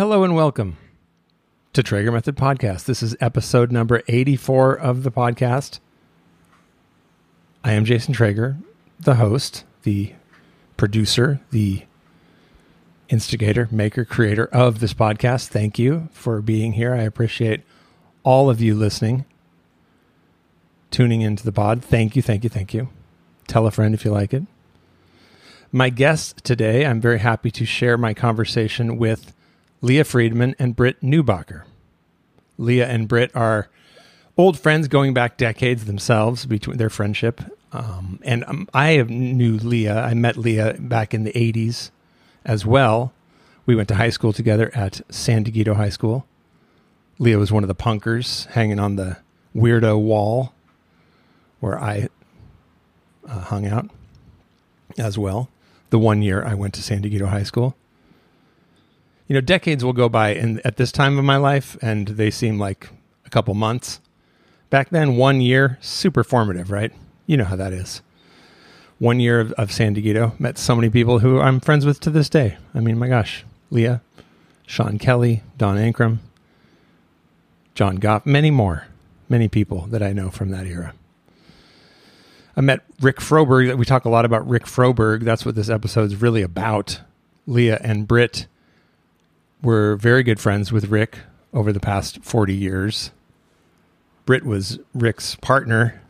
Hello and welcome to Traeger Method Podcast. This is episode number 84 of the podcast. I am Jason Traeger, the host, the producer, the instigator, maker, creator of this podcast. Thank you for being here. I appreciate all of you listening, tuning into the pod. Thank you, thank you, thank you. Tell a friend if you like it. My guest today, I'm very happy to share my conversation with Lia Friedman and Britt Neubacher. Lia and Britt are old friends going back decades themselves between their friendship. Um, and um, I knew Lia. I met Lia back in the 80s as well. We went to high school together at San Dieguito High School. Lia was one of the punkers hanging on the weirdo wall where I uh, hung out as well. The one year I went to San Dieguito High School. You know, decades will go by and at this time of my life, and they seem like a couple months. Back then, one year, super formative, right? You know how that is. One year of, of San Dieguito, met so many people who I'm friends with to this day. I mean, my gosh, Lia, Sean Kelly, Don Ankrum, John Goff, many more, many people that I know from that era. I met Rick Froberg. We talk a lot about Rick Froberg. That's what this episode is really about. Lia and Britt were very good friends with Rick over the past 40 years. Britt was Rick's partner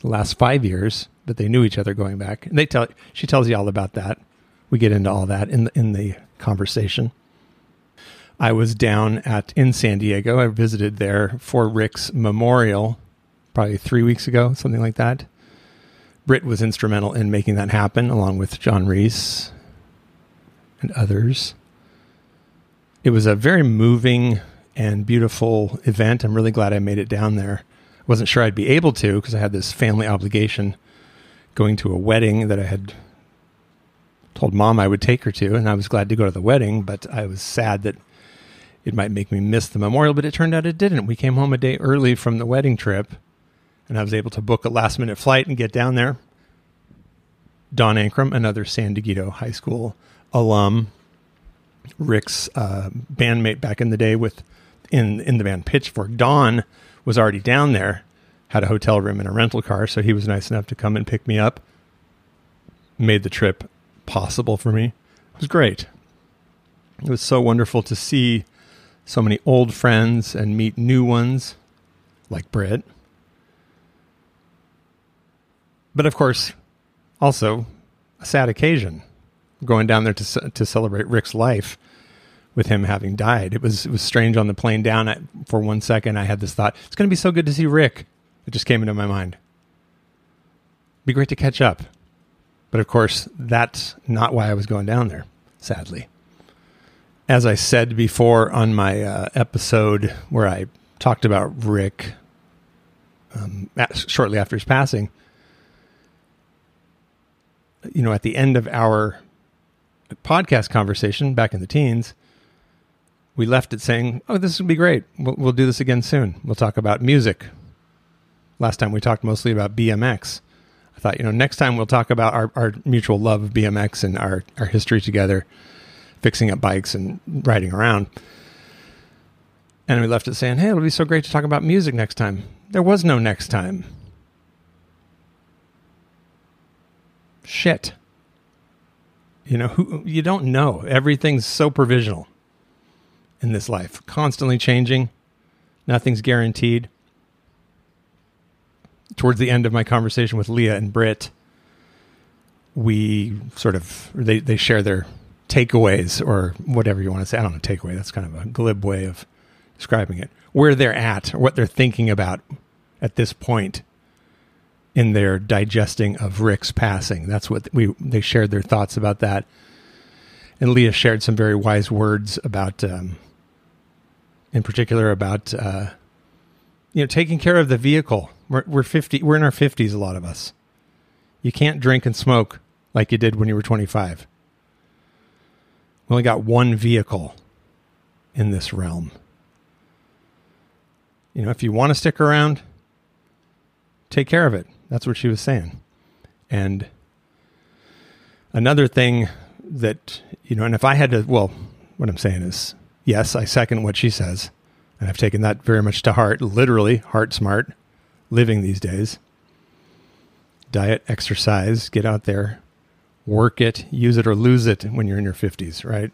the last five years, but they knew each other going back. And they tell she tells you all about that. We get into all that in the, in the conversation. I was down at in San Diego. I visited there for Rick's memorial, probably three weeks ago, something like that. Britt was instrumental in making that happen, along with John Reis and others. It was a very moving and beautiful event. I'm really glad I made it down there. I wasn't sure I'd be able to because I had this family obligation going to a wedding that I had told mom I would take her to, and I was glad to go to the wedding, but I was sad that it might make me miss the memorial, but it turned out it didn't. We came home a day early from the wedding trip, and I was able to book a last minute flight and get down there. Don Ankrum, another San Dieguito High School alum, Rick's uh, bandmate back in the day with in in the band Pitchfork. Don was already down there, had a hotel room and a rental car, so he was nice enough to come and pick me up. Made the trip possible for me. It was great. It was so wonderful to see so many old friends and meet new ones like Britt. But of course, also a sad occasion going down there to to celebrate Rick's life with him having died. It was it was strange on the plane down. I, for one second, I had this thought: it's going to be so good to see Rick. It just came into my mind. Be great to catch up, but of course, that's not why I was going down there. Sadly, as I said before on my uh, episode where I talked about Rick um, shortly after his passing, you know, at the end of our podcast conversation back in the teens, we left it saying, "Oh, this would be great. We'll, we'll do this again soon. We'll talk about music." Last time we talked mostly about BMX. I thought, you know, next time we'll talk about our, our mutual love of BMX and our, our history together, fixing up bikes and riding around. And we left it saying, hey, it'll be so great to talk about music next time. There was no next time. Shit. You know, who, you don't know. Everything's so provisional in this life, constantly changing. Nothing's guaranteed. Towards the end of my conversation with Lia and Britt, we sort of they they share their takeaways or whatever you want to say. I don't know takeaway. That's kind of a glib way of describing it. Where they're at what they're thinking about at this point in their digesting of Rick's passing. That's what we they shared their thoughts about that. And Lia shared some very wise words about um, in particular about uh, you know taking care of the vehicle. We're, we're fifty. We're in our fifties. A lot of us. You can't drink and smoke like you did when you were twenty five. We only got one vehicle in this realm. You know, if you want to stick around, take care of it. That's what she was saying. And another thing that, you know, and if I had to, well, what I'm saying is yes, I second what she says. And I've taken that very much to heart, literally, heart smart, living these days. Diet, exercise, get out there, work it, use it or lose it when you're in your 50s, right?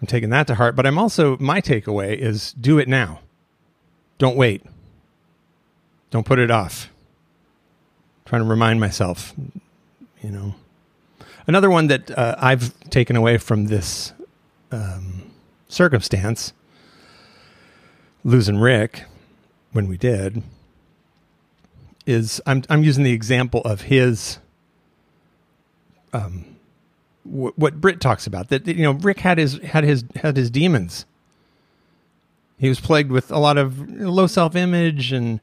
I'm taking that to heart, but I'm also, my takeaway is do it now. Don't wait. Don't put it off. I'm trying to remind myself, you know. Another one that uh, I've taken away from this um, circumstance, losing Rick when we did, is I'm I'm using the example of his um w- what Britt talks about that you know Rick had his had his had his demons. He was plagued with a lot of low self-image and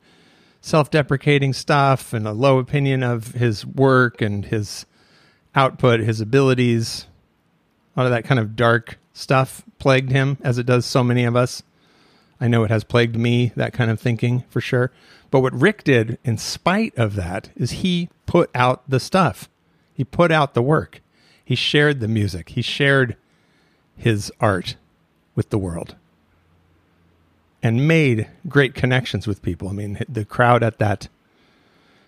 self-deprecating stuff and a low opinion of his work and his output, his abilities. A lot of that kind of dark stuff plagued him as it does so many of us. I know it has plagued me, that kind of thinking for sure. But what Rick did, in spite of that, is he put out the stuff. He put out the work. He shared the music. He shared his art with the world and made great connections with people. I mean, the crowd at that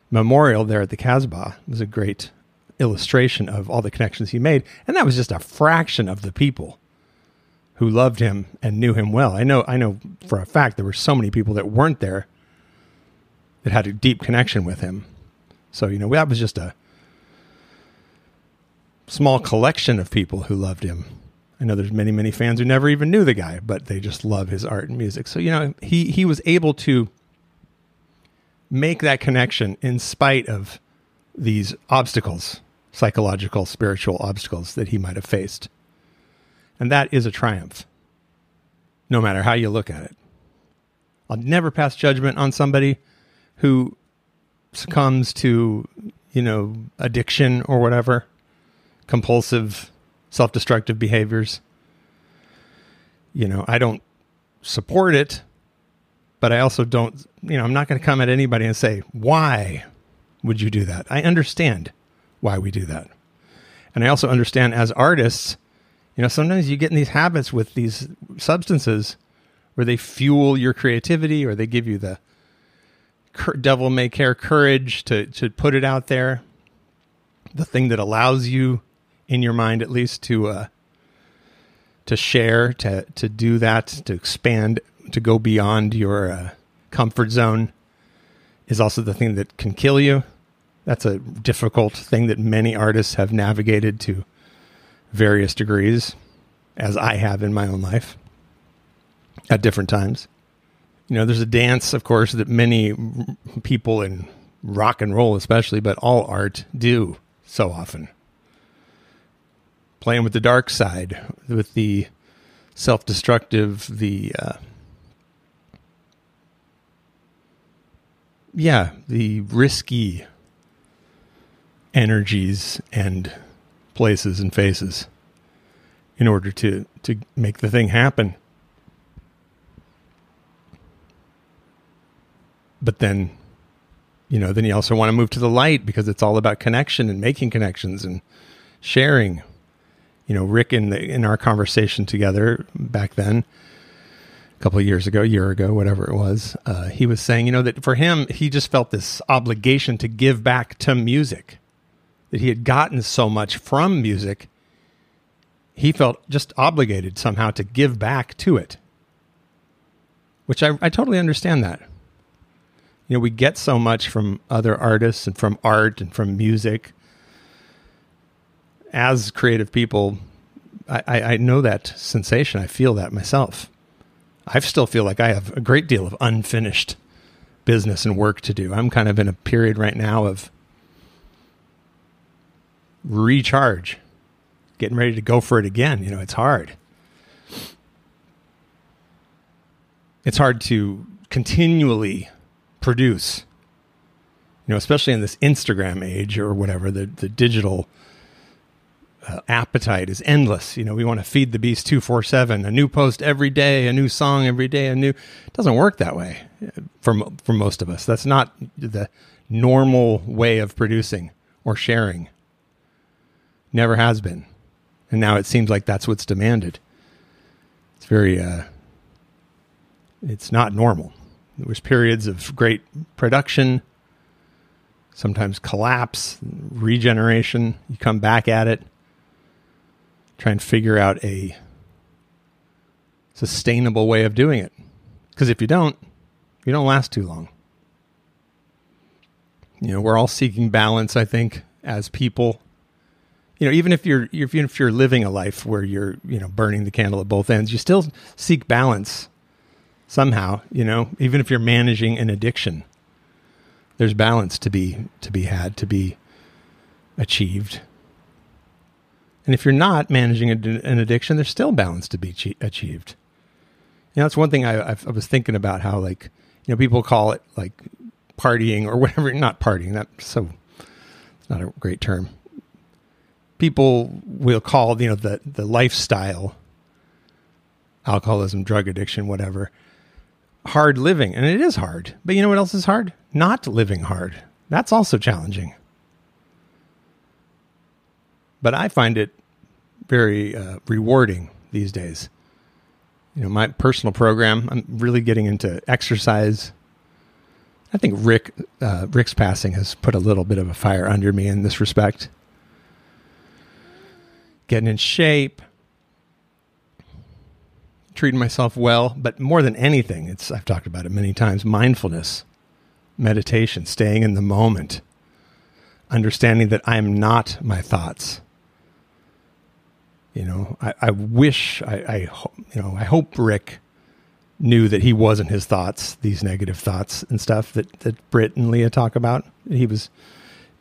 memorial there at the Casbah was a great illustration of all the connections he made. And that was just a fraction of the people who loved him and knew him well. I know I know for a fact there were so many people that weren't there that had a deep connection with him. So, you know, that was just a small collection of people who loved him. I know there's many, many fans who never even knew the guy, but they just love his art and music. So, you know, he he was able to make that connection in spite of these obstacles, psychological, spiritual obstacles that he might have faced. And that is a triumph, no matter how you look at it. I'll never pass judgment on somebody who succumbs to, you know, addiction or whatever, compulsive, self destructive behaviors. You know, I don't support it, but I also don't, you know, I'm not going to come at anybody and say, why would you do that? I understand why we do that. And I also understand as artists, you know, sometimes you get in these habits with these substances where they fuel your creativity or they give you the devil may care courage to, to put it out there. The thing that allows you, in your mind at least, to uh, to share, to to do that, to expand, to go beyond your uh, comfort zone, is also the thing that can kill you. That's a difficult thing that many artists have navigated to various degrees, as I have in my own life at different times. You know, there's a dance, of course, that many people in rock and roll, especially, but all art do so often. Playing with the dark side, with the self destructive, the, uh, yeah, the risky energies and places and faces in order to to make the thing happen. But then you know, then you also want to move to the light because it's all about connection and making connections and sharing. You know, Rick in the, in our conversation together back then, a couple of years ago, a year ago, whatever it was, uh, he was saying, you know, that for him, he just felt this obligation to give back to music that he had gotten so much from music, he felt just obligated somehow to give back to it. Which I, I totally understand that. You know, we get so much from other artists and from art and from music. As creative people, I, I, I know that sensation. I feel that myself. I still feel like I have a great deal of unfinished business and work to do. I'm kind of in a period right now of recharge, getting ready to go for it again. You know, it's hard. It's hard to continually produce, you know, especially in this Instagram age or whatever, the, the digital uh, appetite is endless. You know, we want to feed the beast 247, a new post every day, a new song every day, a new. It doesn't work that way for, for most of us. That's not the normal way of producing or sharing. Never has been. And now it seems like that's what's demanded. It's very, uh, it's not normal. There was periods of great production, sometimes collapse, regeneration. You come back at it, try and figure out a sustainable way of doing it. Because if you don't, you don't last too long. You know, we're all seeking balance, I think, as people. You know, even if you're even if you're living a life where you're, you know, burning the candle at both ends, you still seek balance somehow, you know, even if you're managing an addiction. There's balance to be to be had, to be achieved. And if you're not managing an addiction, there's still balance to be achieved. You know, that's one thing I, I was thinking about how like you know people call it like partying or whatever. Not partying. That's so it's not a great term. People will call you know the the lifestyle, alcoholism, drug addiction, whatever, hard living, and it is hard. But you know what else is hard? Not living hard. That's also challenging. But I find it very uh, rewarding these days you know, my personal program. I'm really getting into exercise. I think Rick uh, Rick's passing has put a little bit of a fire under me in this respect. Getting in shape, treating myself well, but more than anything, it's I've talked about it many times, mindfulness, meditation, staying in the moment, understanding that I am not my thoughts. You know, I, I wish I, I, you know, I hope Rick knew that he wasn't his thoughts, these negative thoughts and stuff that that Britt and Lia talk about. He was,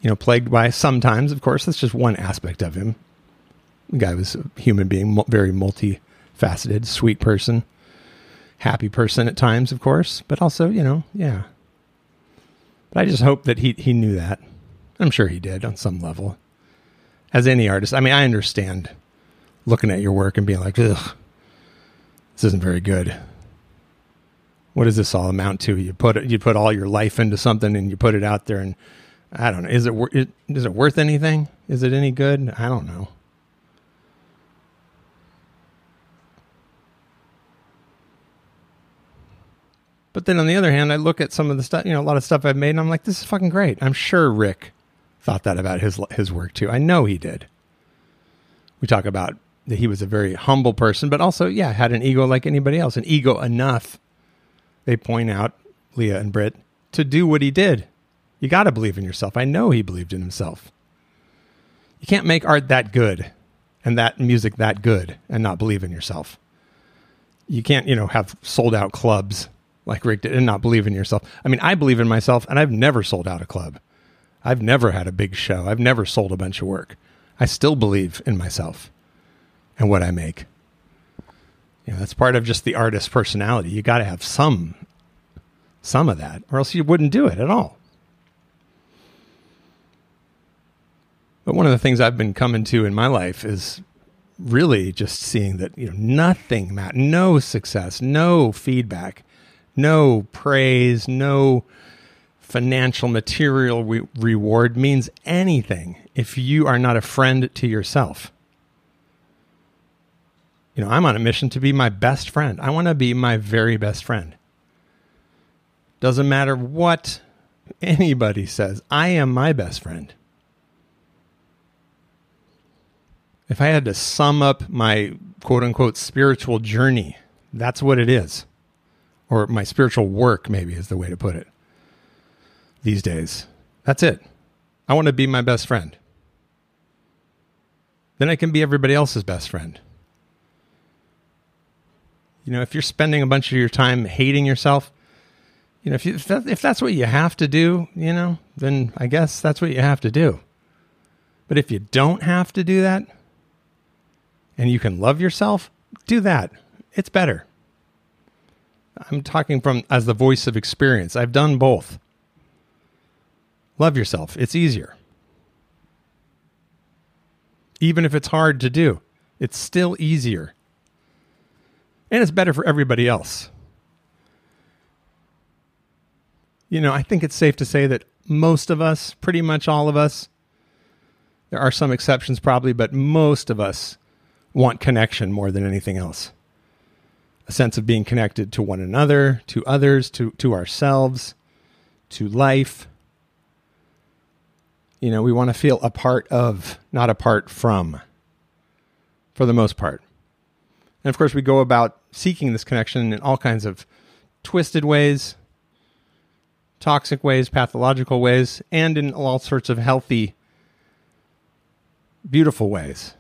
you know, plagued by sometimes. Of course, that's just one aspect of him. The guy was a human being, very multifaceted, sweet person, happy person at times, of course, but also, you know, yeah. But I just hope that he he knew that. I'm sure he did on some level. As any artist, I mean, I understand looking at your work and being like, ugh, this isn't very good. What does this all amount to? You put you put all your life into something and you put it out there, and I don't know. Is it is it worth anything? Is it any good? I don't know. But then on the other hand, I look at some of the stuff, you know, a lot of stuff I've made, and I'm like, this is fucking great. I'm sure Rick thought that about his his work too. I know he did. We talk about that he was a very humble person, but also, yeah, had an ego like anybody else, an ego enough, they point out, Lia and Britt, to do what he did. You got to believe in yourself. I know he believed in himself. You can't make art that good and that music that good and not believe in yourself. You can't, you know, have sold out clubs like Rick did and not believe in yourself. I mean, I believe in myself and I've never sold out a club. I've never had a big show. I've never sold a bunch of work. I still believe in myself and what I make. You know, that's part of just the artist's personality. You got to have some some of that or else you wouldn't do it at all. But one of the things I've been coming to in my life is really just seeing that, you know, nothing, no success, no feedback, no praise, no financial material re- reward means anything if you are not a friend to yourself. You know, I'm on a mission to be my best friend. I want to be my very best friend. Doesn't matter what anybody says, I am my best friend. If I had to sum up my quote unquote spiritual journey, that's what it is. Or my spiritual work, maybe is the way to put it these days. That's it. I want to be my best friend. Then I can be everybody else's best friend. You know, if you're spending a bunch of your time hating yourself, you know, if, you, if, that, if that's what you have to do, you know, then I guess that's what you have to do. But if you don't have to do that and you can love yourself, do that. It's better. I'm talking from as the voice of experience. I've done both. Love yourself. It's easier. Even if it's hard to do, it's still easier and it's better for everybody else. You know, I think it's safe to say that most of us, pretty much all of us, there are some exceptions probably, but most of us want connection more than anything else. A sense of being connected to one another, to others, to, to ourselves, to life. You know, we want to feel a part of, not apart from, for the most part. And of course, we go about seeking this connection in all kinds of twisted ways, toxic ways, pathological ways, and in all sorts of healthy, beautiful ways.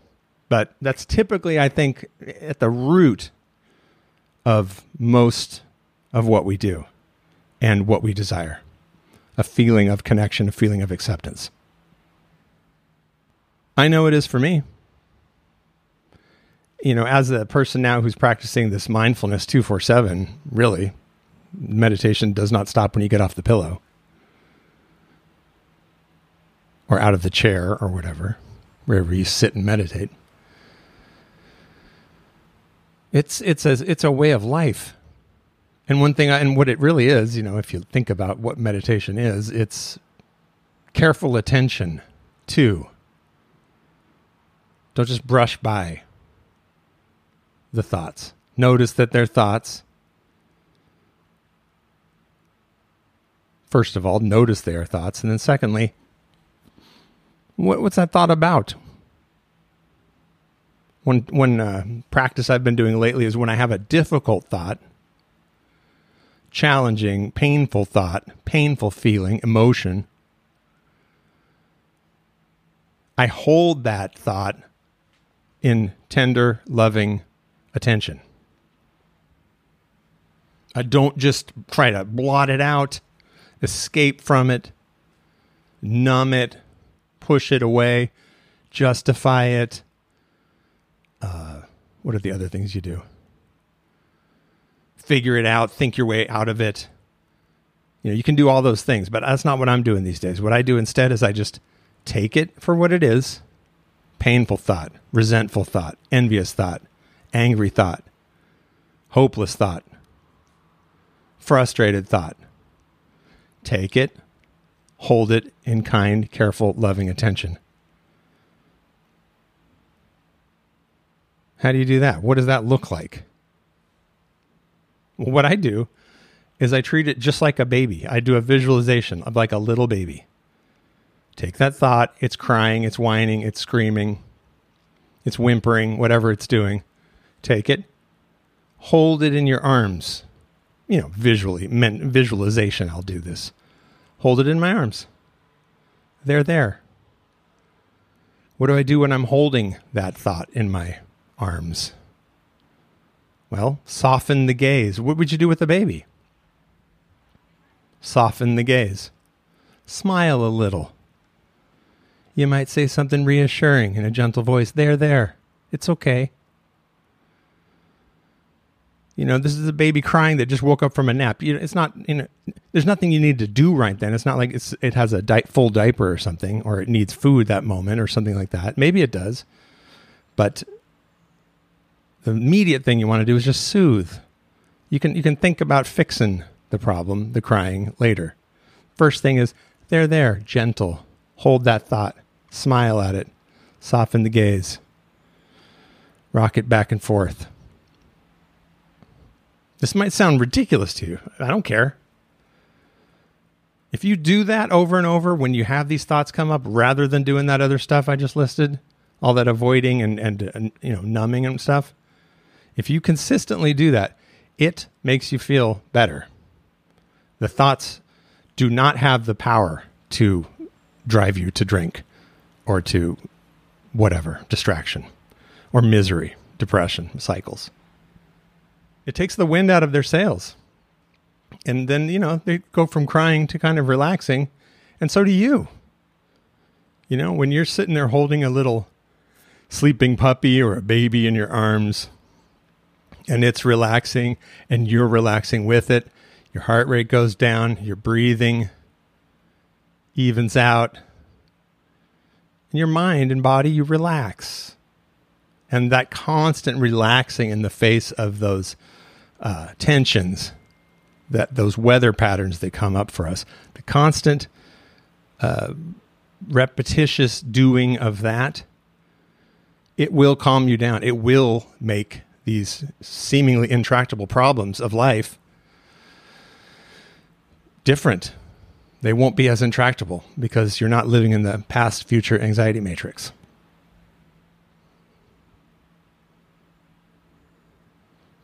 But that's typically, I think, at the root of most of what we do and what we desire a feeling of connection, a feeling of acceptance. I know it is for me. You know, as a person now who's practicing this mindfulness 247, really, meditation does not stop when you get off the pillow or out of the chair or whatever, wherever you sit and meditate. It's it's a it's a way of life. And one thing, I, and what it really is, you know, if you think about what meditation is, it's careful attention to. Don't just brush by the thoughts. Notice that they're thoughts. First of all, notice they are thoughts. And then, secondly, what, what's that thought about? one one uh, practice I've been doing lately is when I have a difficult thought, challenging, painful thought, painful feeling, emotion. I hold that thought in tender, loving attention. I don't just try to blot it out, escape from it, numb it, push it away, justify it uh, what are the other things you do? Figure it out, think your way out of it. You know, you can do all those things, but that's not what I'm doing these days. What I do instead is I just take it for what it is painful thought, resentful thought, envious thought, angry thought, hopeless thought, frustrated thought. Take it, hold it in kind, careful, loving attention. How do you do that? What does that look like? Well, what I do is I treat it just like a baby. I do a visualization of like a little baby. Take that thought, it's crying, it's whining, it's screaming, it's whimpering, whatever it's doing. Take it, hold it in your arms. You know, visually, men, visualization, I'll do this. Hold it in my arms. They're there. What do I do when I'm holding that thought in my arms? Well, soften the gaze. What would you do with a baby? Soften the gaze. Smile a little. You might say something reassuring in a gentle voice. There, there. It's okay. You know, this is a baby crying that just woke up from a nap. You know, it's not. You know, there's nothing you need to do right then. It's not like it's it has a di- full diaper or something, or it needs food that moment or something like that. Maybe it does, but the immediate thing you want to do is just soothe. You can you can think about fixing the problem, the crying later. First thing is there there, gentle. Hold that thought. Smile at it. Soften the gaze. Rock it back and forth. This might sound ridiculous to you. I don't care. If you do that over and over when you have these thoughts come up rather than doing that other stuff I just listed, all that avoiding and, and, and you know numbing and stuff, if you consistently do that, it makes you feel better. The thoughts do not have the power to drive you to drink or to whatever distraction or misery, depression, cycles. It takes the wind out of their sails. And then, you know, they go from crying to kind of relaxing. And so do you. You know, when you're sitting there holding a little sleeping puppy or a baby in your arms, and it's relaxing and you're relaxing with it. Your heart rate goes down, your breathing evens out. In your mind and body, you relax. And that constant relaxing in the face of those uh, tensions, that those weather patterns that come up for us, the constant uh, repetitious doing of that it will calm you down. It will make these seemingly intractable problems of life different. They won't be as intractable because you're not living in the past future anxiety matrix.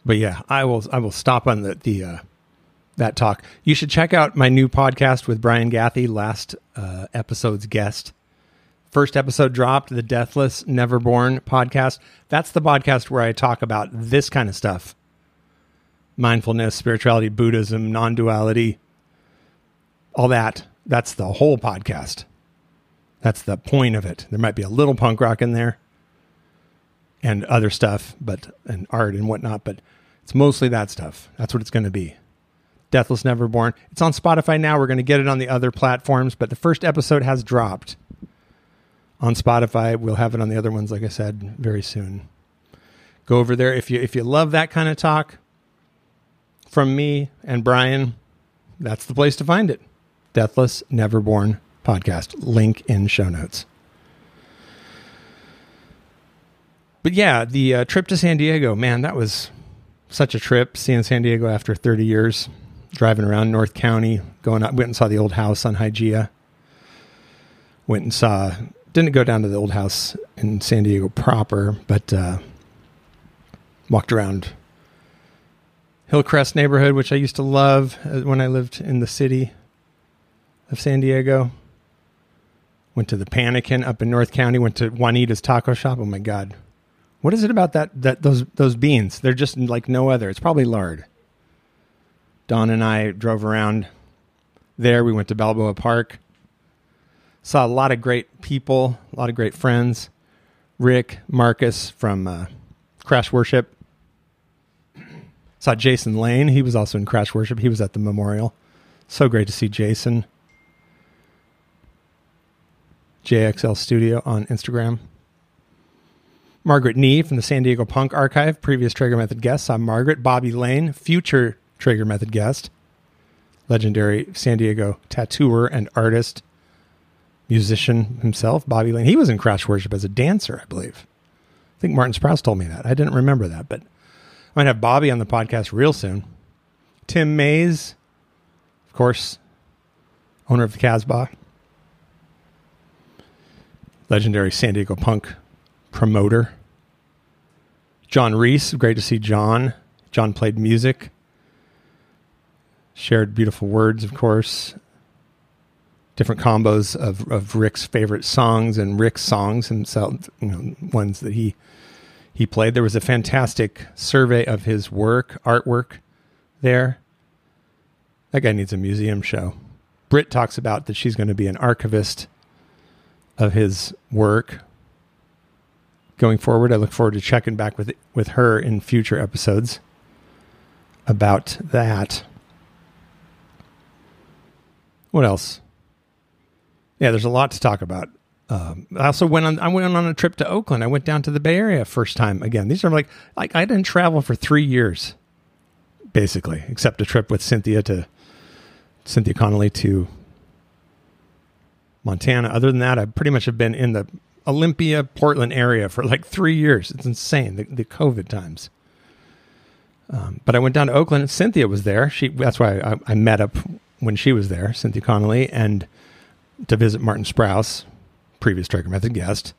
But yeah, I will I will stop on the the uh, that talk. You should check out my new podcast with Brian Gathey, last uh, episode's guest. First episode dropped, the Deathless Neverborn podcast. That's the podcast where I talk about this kind of stuff mindfulness, spirituality, Buddhism, non duality, all that. That's the whole podcast. That's the point of it. There might be a little punk rock in there and other stuff, but and art and whatnot, but it's mostly that stuff. That's what it's going to be. Deathless Neverborn. It's on Spotify now. We're going to get it on the other platforms, but the first episode has dropped on Spotify. We'll have it on the other ones, like I said, very soon. Go over there if you if you love that kind of talk from me and Brian. That's the place to find it. Deathless Neverborn podcast. Link in show notes. But yeah, the uh, trip to San Diego, man, that was such a trip. Seeing San Diego after 30 years, driving around North County, going up, went and saw the old house on Hygeia. Went and saw didn't go down to the old house in San Diego proper, but uh, walked around Hillcrest neighborhood, which I used to love uh, when I lived in the city of San Diego. Went to the Pannikin up in North County. Went to Juanita's Taco Shop. Oh my God, what is it about that that those those beans? They're just like no other. It's probably lard. Don and I drove around there. We went to Balboa Park. Saw a lot of great people, a lot of great friends. Rick, Marcus from uh, Crash Worship. Saw Jason Lane. He was also in Crash Worship. He was at the memorial. So great to see Jason. JXL Studio on Instagram. Margaret Nee from the San Diego Punk Archive, previous Traeger Method guest. I'm Margaret. Bobby Lane, future Traeger Method guest. Legendary San Diego tattooer and artist musician himself, Bobby Lane. He was in Crash Worship as a dancer, I believe. I think Martin Sprouse told me that. I didn't remember that, but I might have Bobby on the podcast real soon. Tim Mays, of course, owner of the Casbah. Legendary San Diego punk promoter. John Reis, great to see John. John played music, shared beautiful words, of course different combos of, of Rick's favorite songs and Rick's songs himself, you know, ones that he he played. There was a fantastic survey of his work, artwork there. That guy needs a museum show. Britt talks about that she's going to be an archivist of his work going forward. I look forward to checking back with with her in future episodes about that. What else? Yeah, there's a lot to talk about. Um, I also went on. I went on a trip to Oakland. I went down to the Bay Area first time again. These are like like I didn't travel for three years, basically, except a trip with Cynthia to Cynthia Connolly to Montana. Other than that, I pretty much have been in the Olympia, Portland area for like three years. It's insane the, the COVID times. Um, but I went down to Oakland. and Cynthia was there. She that's why I, I met up when she was there, Cynthia Connolly, and to visit Martin Sprouse, previous Traeger Method guest.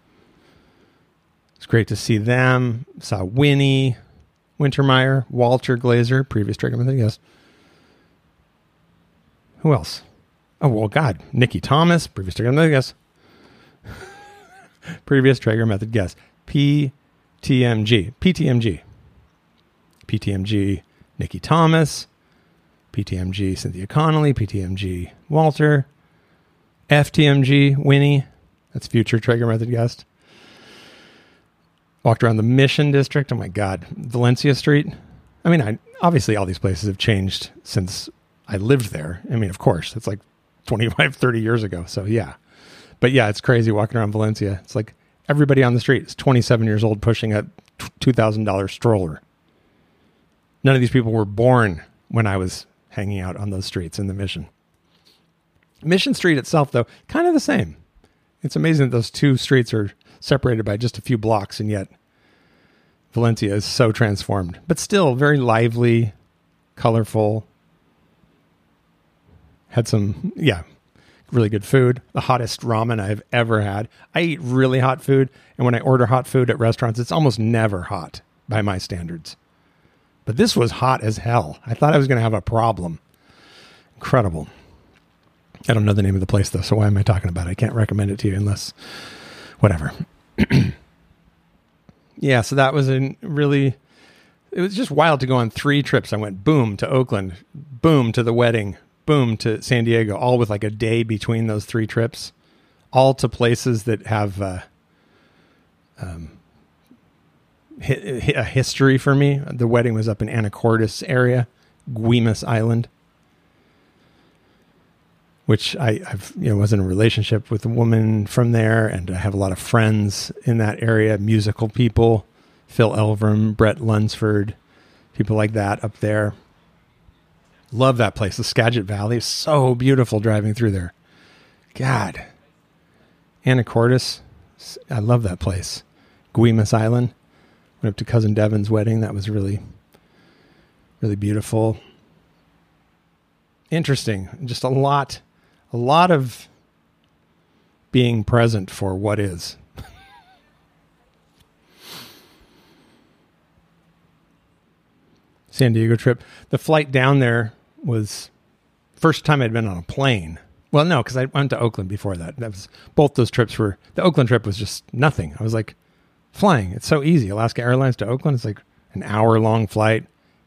It's great to see them. Saw Winnie Wintermeyer, Walter Glazer, previous Traeger Method guest. Who else? Oh, well, God. Nikki Thomas, previous Traeger Method guest. Previous Traeger Method guest. PTMG. PTMG. PTMG, Nikki Thomas. PTMG, Cynthia Connolly. PTMG, Walter. FTMG, Winnie. That's future Traeger Method guest. Walked around the Mission District. Oh my God. Valencia Street. I mean, I obviously all these places have changed since I lived there. I mean, of course, it's like 25, 30 years ago. So yeah. But yeah, it's crazy walking around Valencia. It's like everybody on the street is 27 years old pushing a $2,000 stroller. None of these people were born when I was hanging out on those streets in the Mission. Mission Street itself, though, kind of the same. It's amazing that those two streets are separated by just a few blocks, and yet Valencia is so transformed, but still very lively, colorful. Had some, yeah, really good food. The hottest ramen I've ever had. I eat really hot food, and when I order hot food at restaurants, it's almost never hot by my standards. But this was hot as hell. I thought I was going to have a problem. Incredible. I don't know the name of the place though, so why am I talking about it? I can't recommend it to you unless whatever. yeah, so that was a really it was just wild to go on three trips. I went boom to Oakland, boom to the wedding, boom to San Diego, all with like a day between those three trips, all to places that have uh, um, a history for me. The wedding was up in Anacortes area, Guemes Island which I I, have you know was in a relationship with a woman from there, and I have a lot of friends in that area, musical people, Phil Elverum, Brett Lunsford, people like that up there. Love that place. The Skagit Valley is so beautiful driving through there. God, Anacortes, I love that place. Guemes Island. Went up to cousin Devin's wedding. That was really, really beautiful. Interesting. Just a lot a lot of being present for what is. San Diego trip. The flight down there was first time I'd been on a plane. Well, no, because I went to Oakland before that. That was both those trips were the Oakland trip was just nothing. I was like, flying. It's so easy. Alaska Airlines to Oakland. It's like an hour long flight.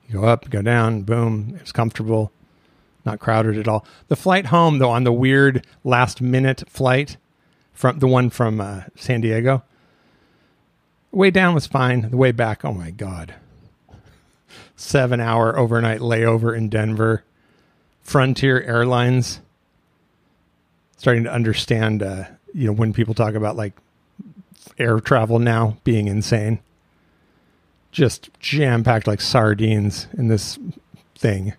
You go up, go down, boom. It was comfortable not crowded at all. The flight home, though, on the weird last minute flight from the one from uh, San Diego, way down was fine. The way back, oh my god, seven hour overnight layover in Denver. Frontier Airlines. Starting to understand, uh, you know, when people talk about like air travel now being insane, just jam packed like sardines in this thing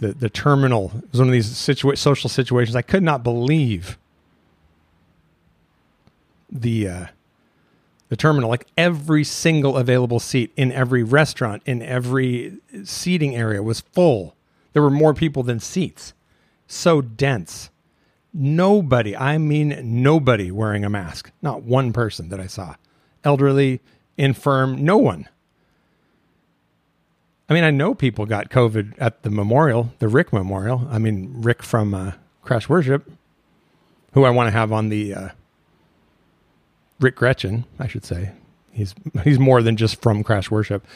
the the terminal was one of these situa- social situations. I could not believe the uh, the terminal, like every single available seat in every restaurant, in every seating area was full. There were more people than seats. So dense. Nobody, I mean nobody wearing a mask. Not one person that I saw. Elderly, infirm, no one. I mean, I know people got COVID at the memorial, the Rick Memorial. I mean, Rick from uh, Crash Worship, who I want to have on the uh, Rick Gretchen, I should say. He's he's more than just from Crash Worship.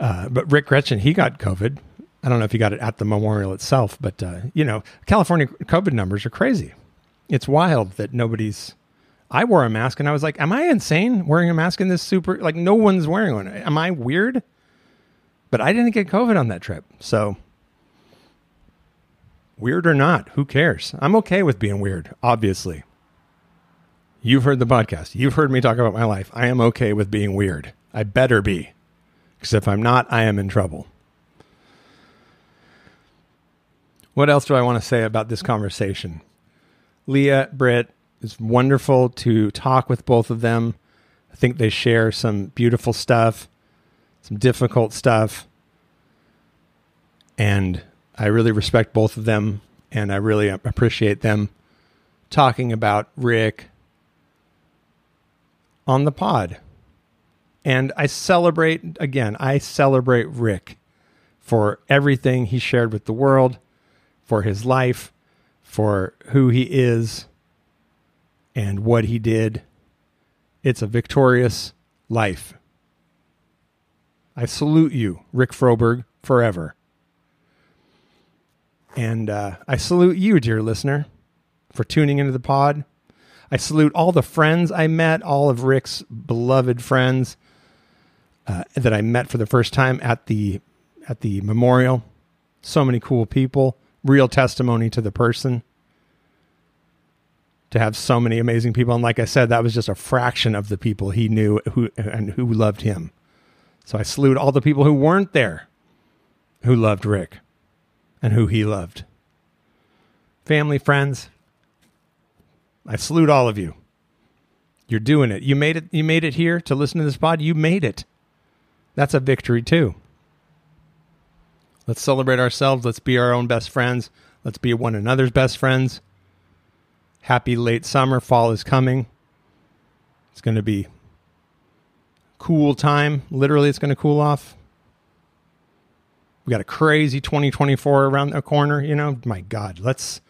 Uh, but Rick Gretchen, he got COVID. I don't know if he got it at the memorial itself, but uh, you know, California COVID numbers are crazy. It's wild that nobody's. I wore a mask and I was like, "Am I insane wearing a mask in this super?" Like, no one's wearing one. Am I weird? But I didn't get COVID on that trip. So, weird or not, who cares? I'm okay with being weird, obviously. You've heard the podcast. You've heard me talk about my life. I am okay with being weird. I better be. Because if I'm not, I am in trouble. What else do I want to say about this conversation? Lia, Britt, it's wonderful to talk with both of them. I think they share some beautiful stuff some difficult stuff. And I really respect both of them and I really appreciate them talking about Rick on the pod. And I celebrate, again, I celebrate Rick for everything he shared with the world, for his life, for who he is, and what he did. It's a victorious life. I salute you, Rick Froberg, forever. And uh, I salute you, dear listener, for tuning into the pod. I salute all the friends I met, all of Rick's beloved friends uh, that I met for the first time at the at the memorial. So many cool people, real testimony to the person. To have so many amazing people, and like I said, that was just a fraction of the people he knew who and who loved him. So I salute all the people who weren't there who loved Rick and who he loved. Family, friends, I salute all of you. You're doing it. You made it. You made it here to listen to this pod. You made it. That's a victory too. Let's celebrate ourselves. Let's be our own best friends. Let's be one another's best friends. Happy late summer. Fall is coming. It's going to be cool time. Literally, it's going to cool off. We got a crazy 2024 around the corner. You know, my God, let's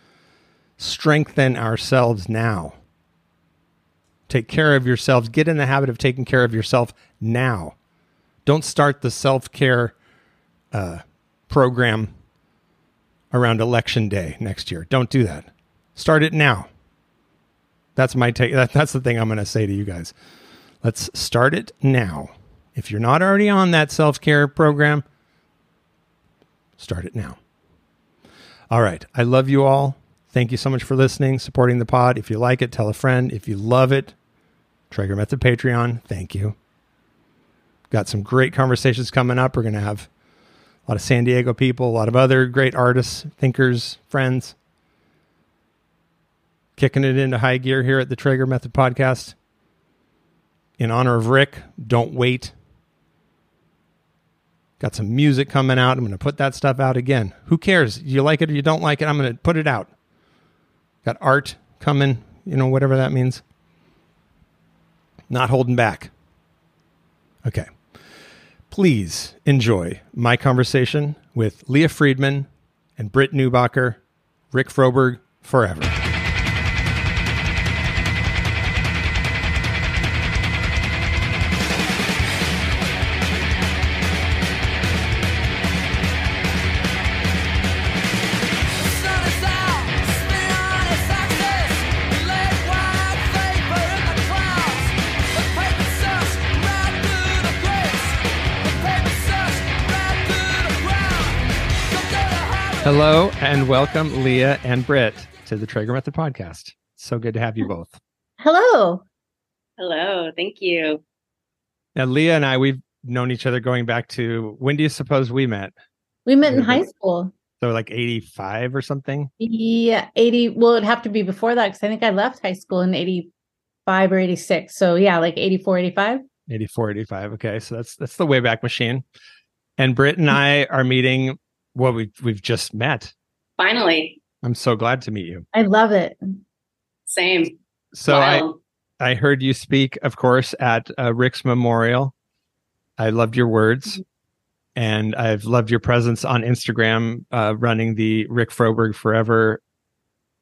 strengthen ourselves now. Take care of yourselves. Get in the habit of taking care of yourself now. Don't start the self care uh, program around election day next year. Don't do that. Start it now. That's my take. That, that's the thing I'm going to say to you guys. Let's start it now. If you're not already on that self care program, start it now. All right. I love you all. Thank you so much for listening, supporting the pod. If you like it, tell a friend. If you love it, Traeger Method Patreon. Thank you. Got some great conversations coming up. We're going to have a lot of San Diego people, a lot of other great artists, thinkers, friends. Kicking it into high gear here at the Traeger Method Podcast. In honor of Rick, don't wait. Got some music coming out. I'm going to put that stuff out again. Who cares? You like it or you don't like it? I'm going to put it out. Got art coming, you know, whatever that means. Not holding back. Okay. Please enjoy my conversation with Lia Friedman and Britt Neubacher, Rick Froberg, forever. Hello and welcome, Lia and Britt, to the Traeger Method podcast. So good to have you both. Hello. Hello. Thank you. Now, Lia and I, we've known each other going back to when do you suppose we met? We met in high school. So, like 85 or something? Yeah, 80. Well, it'd have to be before that because I think I left high school in 85 or 86. So, yeah, like 84, 85. 84, 85. Okay. So, that's that's the way back Machine. And Britt and I are meeting well, we've we've just met. Finally. I'm so glad to meet you. I love it. Same. So I I heard you speak, of course, at uh, Rick's memorial. I loved your words, mm-hmm. and I've loved your presence on Instagram, uh, running the Rick Froberg Forever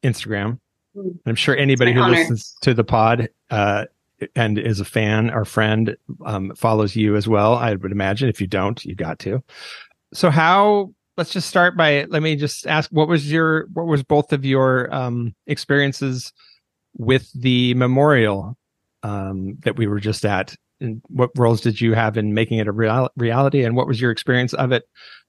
Instagram. Mm-hmm. I'm sure anybody who honor. listens to the pod uh, and is a fan or friend um, follows you as well. I would imagine. If you don't, you got to. So how let's just start by let me just ask what was your what was both of your um, experiences with the memorial um, that we were just at? And what roles did you have in making it a real- reality and what was your experience of it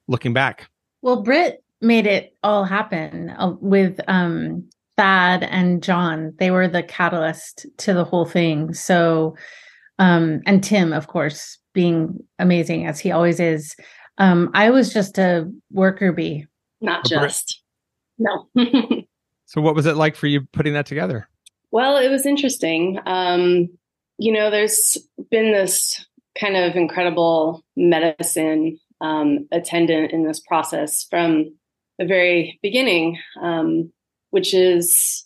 looking back? Well britt made it all happen uh, with um, thad and john. They were the catalyst to the whole thing. So um, and tim of course being amazing as he always is um, I was just a worker bee. Not just. No. so what was it like for you putting that together? Well, it was interesting. Um, you know, there's been this kind of incredible medicine um, attendant in this process from the very beginning, um, which is,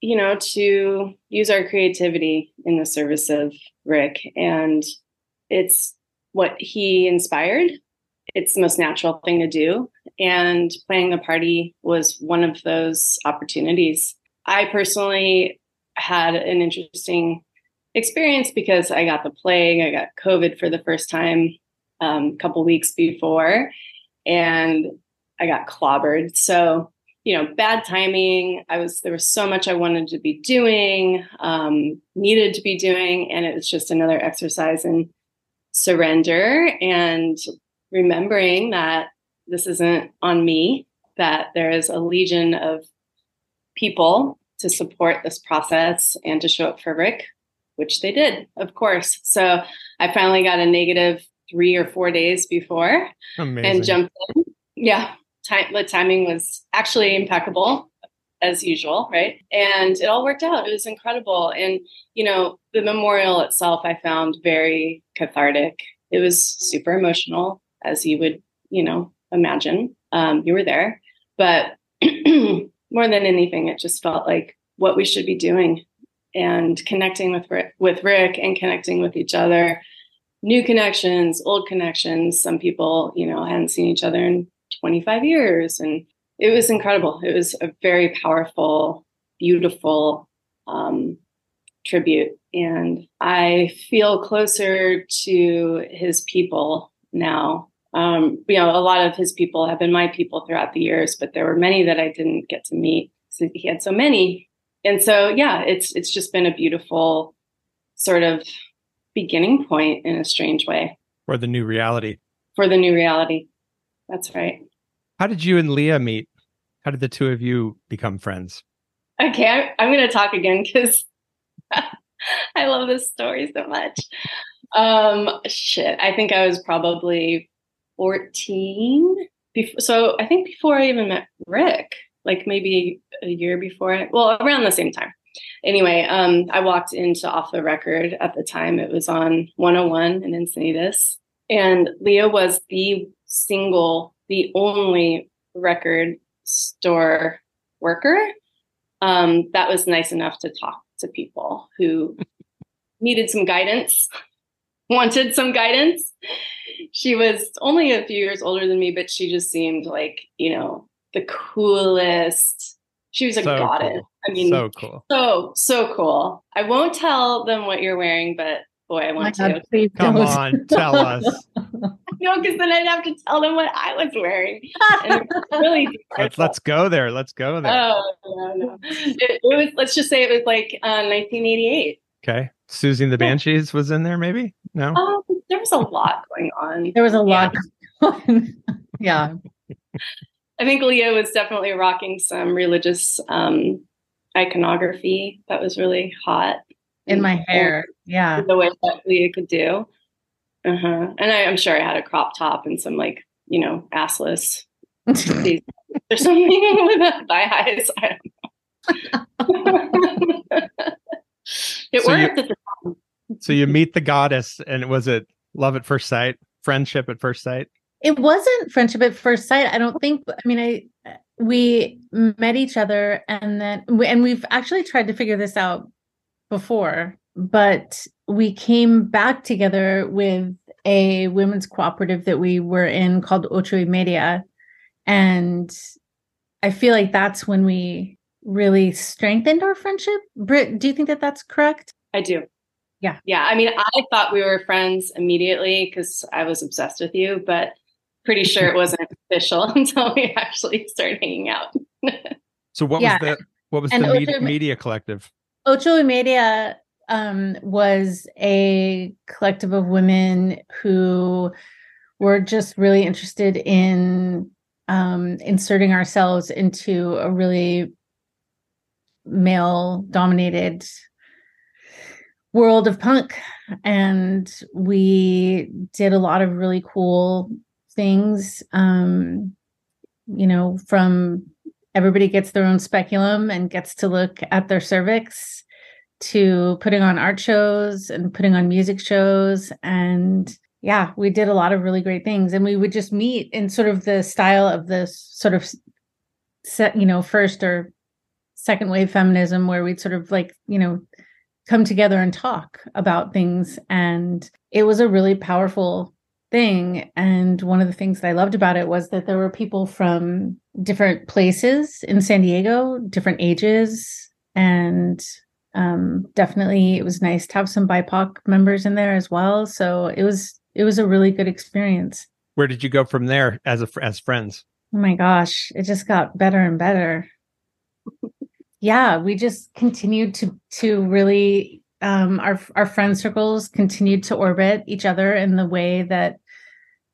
you know, to use our creativity in the service of Rick. And it's what he inspired it's the most natural thing to do. And planning the party was one of those opportunities. I personally had an interesting experience because I got the plague, I got COVID for the first time um, a couple weeks before, and I got clobbered. So, you know, bad timing. I was there was so much I wanted to be doing, um, needed to be doing, and it was just another exercise in surrender and remembering that this isn't on me, that there is a legion of people to support this process and to show up for Rick, which they did, of course. So I finally got a negative three or four days before Amazing. and jumped in. Yeah, time, the timing was actually impeccable. as usual, right? And it all worked out. It was incredible. And, you know, the memorial itself I found very cathartic. It was super emotional, as you would, you know, imagine. Um, you were there. But more than anything, it just felt like what we should be doing and connecting with Rick, with Rick and connecting with each other. New connections, old connections. Some people, you know, hadn't seen each other in 25 years. And it was incredible. It was a very powerful, beautiful um, tribute. And I feel closer to his people now. Um, you know, a lot of his people have been my people throughout the years, but there were many that I didn't get to meet. So he had so many. And so, yeah, it's it's just been a beautiful sort of beginning point in a strange way. For the new reality. For the new reality. That's right. How did you and Lia meet? How did the two of you become friends? Okay, I'm, I'm going to talk again because I love this story so much. Um, shit, I think I was probably 14. Before, so I think before I even met Rick, like maybe a year before, I, well, around the same time. Anyway, um, I walked into Off the Record at the time. It was on 101 in Encinitas. And Lia was the single the only record store worker um, that was nice enough to talk to people who needed some guidance, wanted some guidance. She was only a few years older than me, but she just seemed like, you know, the coolest. She was a so goddess. Cool. I mean, so cool. So, so cool. I won't tell them what you're wearing, but boy, I want oh to. Come on, tell us. no, because then I'd have to tell them what I was wearing. really, let's, let's go there. Let's go there. Oh no, no. It, it was. Let's just say it was like uh, 1988. Okay, Siouxsie and the Banshees was in there. Maybe no. Um, there was a lot going on. There was a lot. yeah. I think Lia was definitely rocking some religious um, iconography that was really hot in my hair. Yeah, the way that Lia could do. Uh-huh. And I, am sure I had a crop top and some like, you know, assless. There's something with thigh highs. I don't know. It so worked you, So you meet the goddess and was it love at first sight, friendship at first sight? It wasn't friendship at first sight. I don't think I mean I we met each other and then and we've actually tried to figure this out before but we came back together with a women's cooperative that we were in called Ocho y Media. And I feel like that's when we really strengthened our friendship. Britt, do you think that that's correct? I do. Yeah. Yeah. I mean, I thought we were friends immediately because I was obsessed with you, but pretty sure it wasn't official until we actually started hanging out. so what yeah. was the what was and the media, media collective? Ocho Media um, was a collective of women who were just really interested in um, inserting ourselves into a really male dominated world of punk. And we did a lot of really cool things, um, you know, from everybody gets their own speculum and gets to look at their cervix to putting on art shows and putting on music shows and yeah we did a lot of really great things and we would just meet in sort of the style of this sort of set you know first or second wave feminism where we'd sort of like you know come together and talk about things and it was a really powerful thing and one of the things that i loved about it was that there were people from different places in san diego different ages and um, definitely it was nice to have some BIPOC members in there as well. So it was it was a really good experience. Where did you go from there as a as friends? Oh my gosh, it just got better and better. Yeah, we just continued to to really um, our our friend circles continued to orbit each other in the way that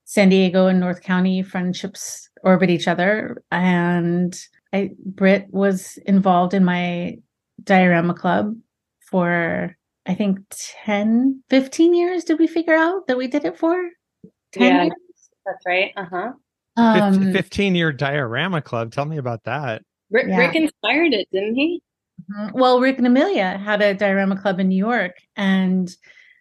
San Diego and North County friendships orbit each other. And I Britt was involved in my diorama club for I think 10, 15 years. Did we figure out that we did it for? 10 yeah, years? That's right. Uh huh. Um, 15 year diorama club. Tell me about that. Rick, yeah. Rick inspired it, didn't he? Mm-hmm. Well, Rick and Amelia had a diorama club in New York. And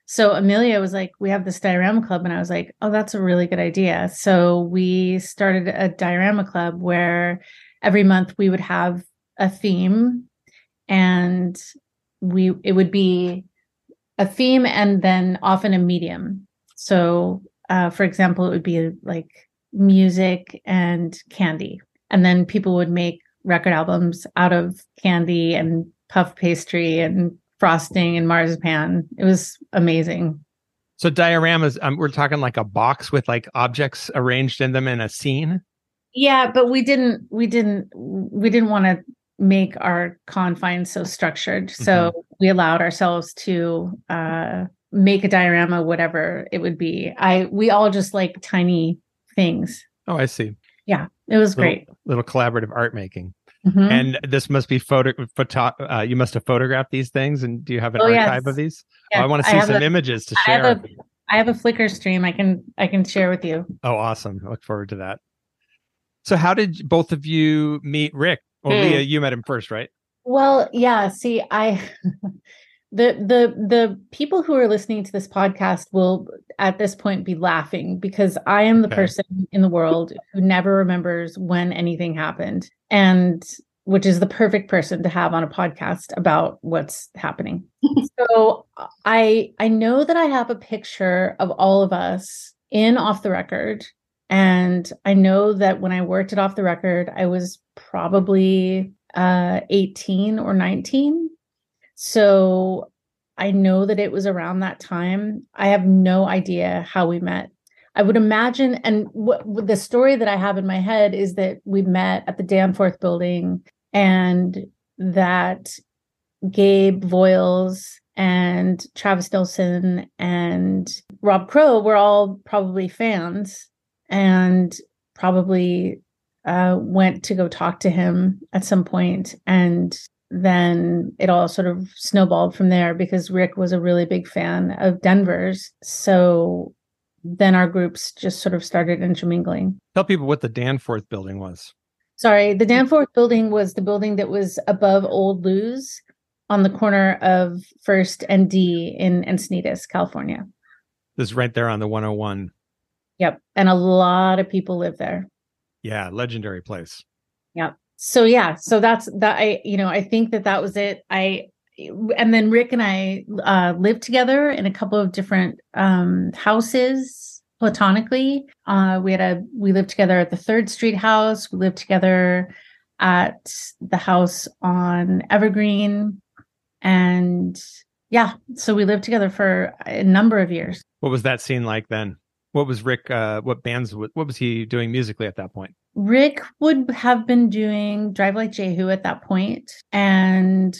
so Amelia was like, We have this diorama club. And I was like, Oh, that's a really good idea. So we started a diorama club where every month we would have a theme and we it would be a theme and then often a medium. So uh, for example, it would be like music and candy. And then people would make record albums out of candy and puff pastry and frosting and marzipan. It was amazing. So dioramas, um, we're talking like a box with like objects arranged in them in a scene. Yeah, but we didn't. We didn't. We didn't want to make our confines so structured. So mm-hmm. we allowed ourselves to uh, make a diorama, whatever it would be. I we all just like tiny things. Oh, I see. Yeah, it was little, great. Little collaborative art making. Mm-hmm. And this must be photo. photo uh, you must have photographed these things, and do you have an oh, archive yes. of these? Yes. Oh, I want to see some a, images to share. I have, a, I have a Flickr stream. I can I can share with you. Oh, awesome! I look forward to that. So, how did both of you meet Rick? Well, mm. Lia, you met him first, right? Well, yeah. See, I the the the people who are listening to this podcast will at this point be laughing because I am the okay. person in the world who never remembers when anything happened and which is the perfect person to have on a podcast about what's happening. so I I know that I have a picture of all of us in off the record and I know that when I worked it off the record I was probably uh 18 or 19 so I know that it was around that time. I have no idea how we met. I would imagine, and what, the story that I have in my head is that we met at the Danforth building and that Gabe Voiles and Travis Nelson and Rob Crow were all probably fans and probably uh, went to go talk to him at some point and then it all sort of snowballed from there because Rick was a really big fan of Denver's. So then our groups just sort of started intermingling. Tell people what the Danforth building was. Sorry, the Danforth building was the building that was above Old Lou's on the corner of First and D in Encinitas, California. This is right there on the 101. Yep. And a lot of people live there. Yeah, legendary place. Yep so yeah so that's that i you know i think that that was it. I and then rick and i uh lived together in a couple of different um houses platonically. Uh we had a we lived together at the third street house. We lived together at the house on evergreen. And yeah so we lived together for a number of years. What was that scene like then what was rick uh what bands what was he doing musically at that point Rick would have been doing Drive Like Jehu at that. And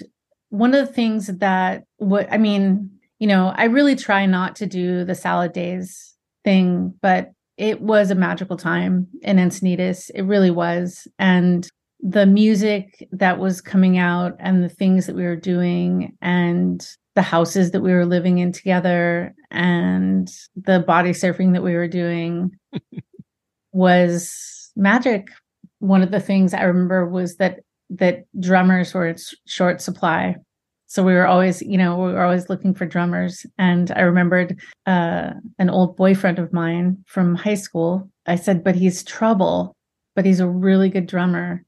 one of the things that what I mean, you know, I really try not to do the salad days thing, but it was a magical time in Encinitas. It really was. And the music that was coming out and the things that we were doing and the houses that we were living in together and the body surfing that we were doing was magic. One of the things i remember was that that drummers were in short supply. So we were always you know we were always looking for drummers. And i remembered uh, an old boyfriend of mine from high school. I said but he's trouble but he's a really good drummer.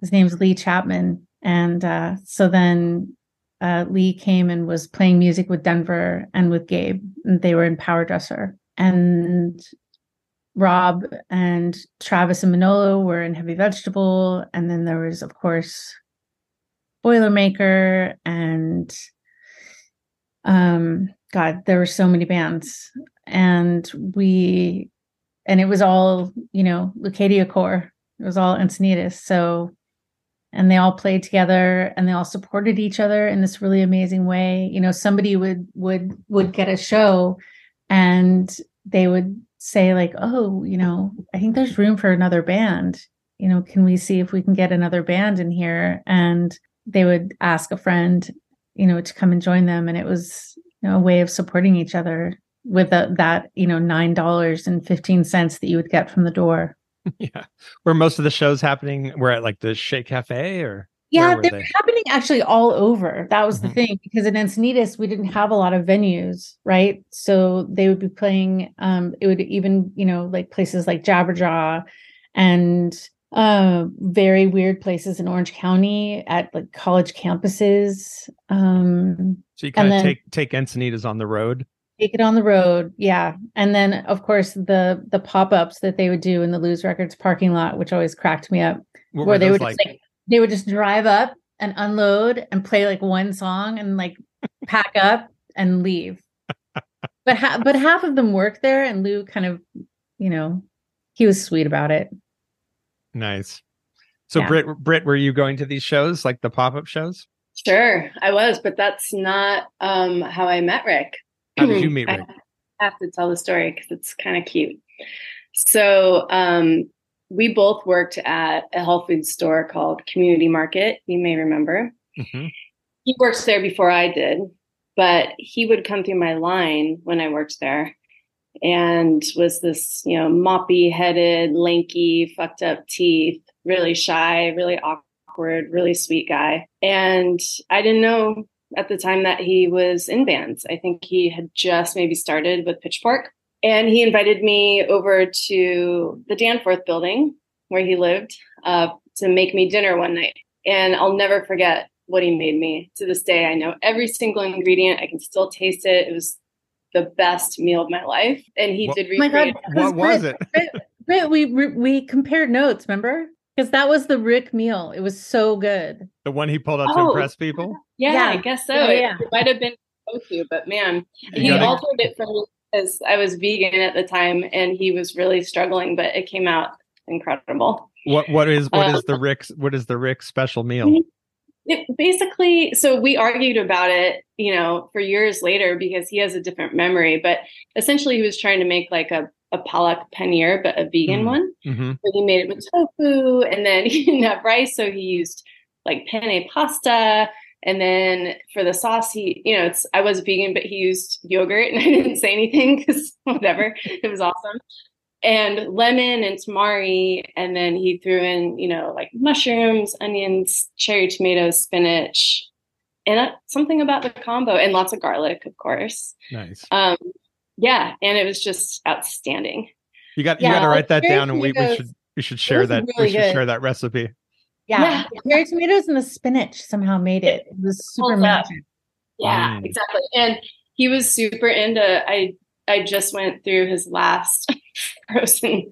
His name's lee chapman. And uh, so then uh, lee came and was playing music with denver and with gabe and they were in powerdresser and Rob and Travis and Manolo were in Heavy Vegetable. And then there was, of course, Boilermaker and um God, there were so many bands. And we and it was all, you know, Leucadia Core. It was all Encinitas. So and they all played together and they all supported each other in this really amazing way. You know, somebody would would would get a show and they would say like oh you know i think there's room for another band. You know can we see if we can get another band in here? And they would ask a friend you know to come and join them. And it was you know a way of supporting each other with the, that you know nine dollars and 15 cents that you would get from the door yeah. Were most of the shows happening? Were at like the Che Cafe or? Yeah, where were they happening actually all over. That was Mhm. the thing because in Encinitas we didn't have a lot of venues, right? So they would be playing. Um, it would even you know like places like Jabberjaw, and uh, very weird places in Orange County at like college campuses. Um, So you kind of take take Encinitas on the road. Take it on the road, yeah, and then of course the the pop ups that they would do in the Lou's Records parking lot, which always cracked me up What where they those would just like they would just drive up and unload and play like one song and like pack up and leave. But ha- but half of them worked there, and Lou kind of, you know, he was sweet about it. nice. So Yeah. Britt, Britt, were you going to these shows like the pop up shows? Sure, I was, but that's not um, how I met Rick. How did you meet I have to tell the story because it's kind of cute. So um, we both worked at a health food store called Community Market. You may remember. Mhm. He worked there before I did, but he would come through my line when I worked there and was this, you know, moppy headed, lanky, fucked up teeth, really shy, really awkward, really sweet guy. And I didn't know at the time that he was in bands. I think he had just maybe started with Pitchfork. And he invited me over to the Danforth building where he lived uh, to make me dinner one night. And I'll never forget what he made me. To this day, I know every single ingredient. I can still taste it. It was the best meal of my life. And he What- did Oh my God. recreate. What was it? Right, we we we compared notes, remember? Because that was the Rick meal. It was so good. The one he pulled out to Oh. impress people? Yeah, Yeah. I guess so. Yeah, It- yeah. It, might have been go-to, but man, You he gotta- altered it for me because I was vegan at the time and he was really struggling, but it came out incredible. What what is what is Um, the Rick's what is the Rick special meal? It basically, so we argued about it, you know, for years later because he has a different memory. But essentially, he was trying to make like a, a palak paneer, but a vegan Mm. one. hmm So he made it with tofu, and then he didn't have rice, so he used like penne pasta. And then for the sauce, he, you know, it's I was vegan, but he used yogurt, and I didn't say anything because whatever, it was awesome. And lemon and tamari, and then he threw in, you know, like mushrooms, onions, cherry tomatoes, spinach, and uh, something about the combo, and lots of garlic, of course. Nice. Um, yeah, and it was just outstanding. You got you got to write that cherry down, and we, we should we should share that really we should good. share that recipe. Yeah. Yeah. The cherry tomatoes and the spinach somehow made it. It was super magic. Yeah, Mm. exactly. And he was super into I I just went through his last frozen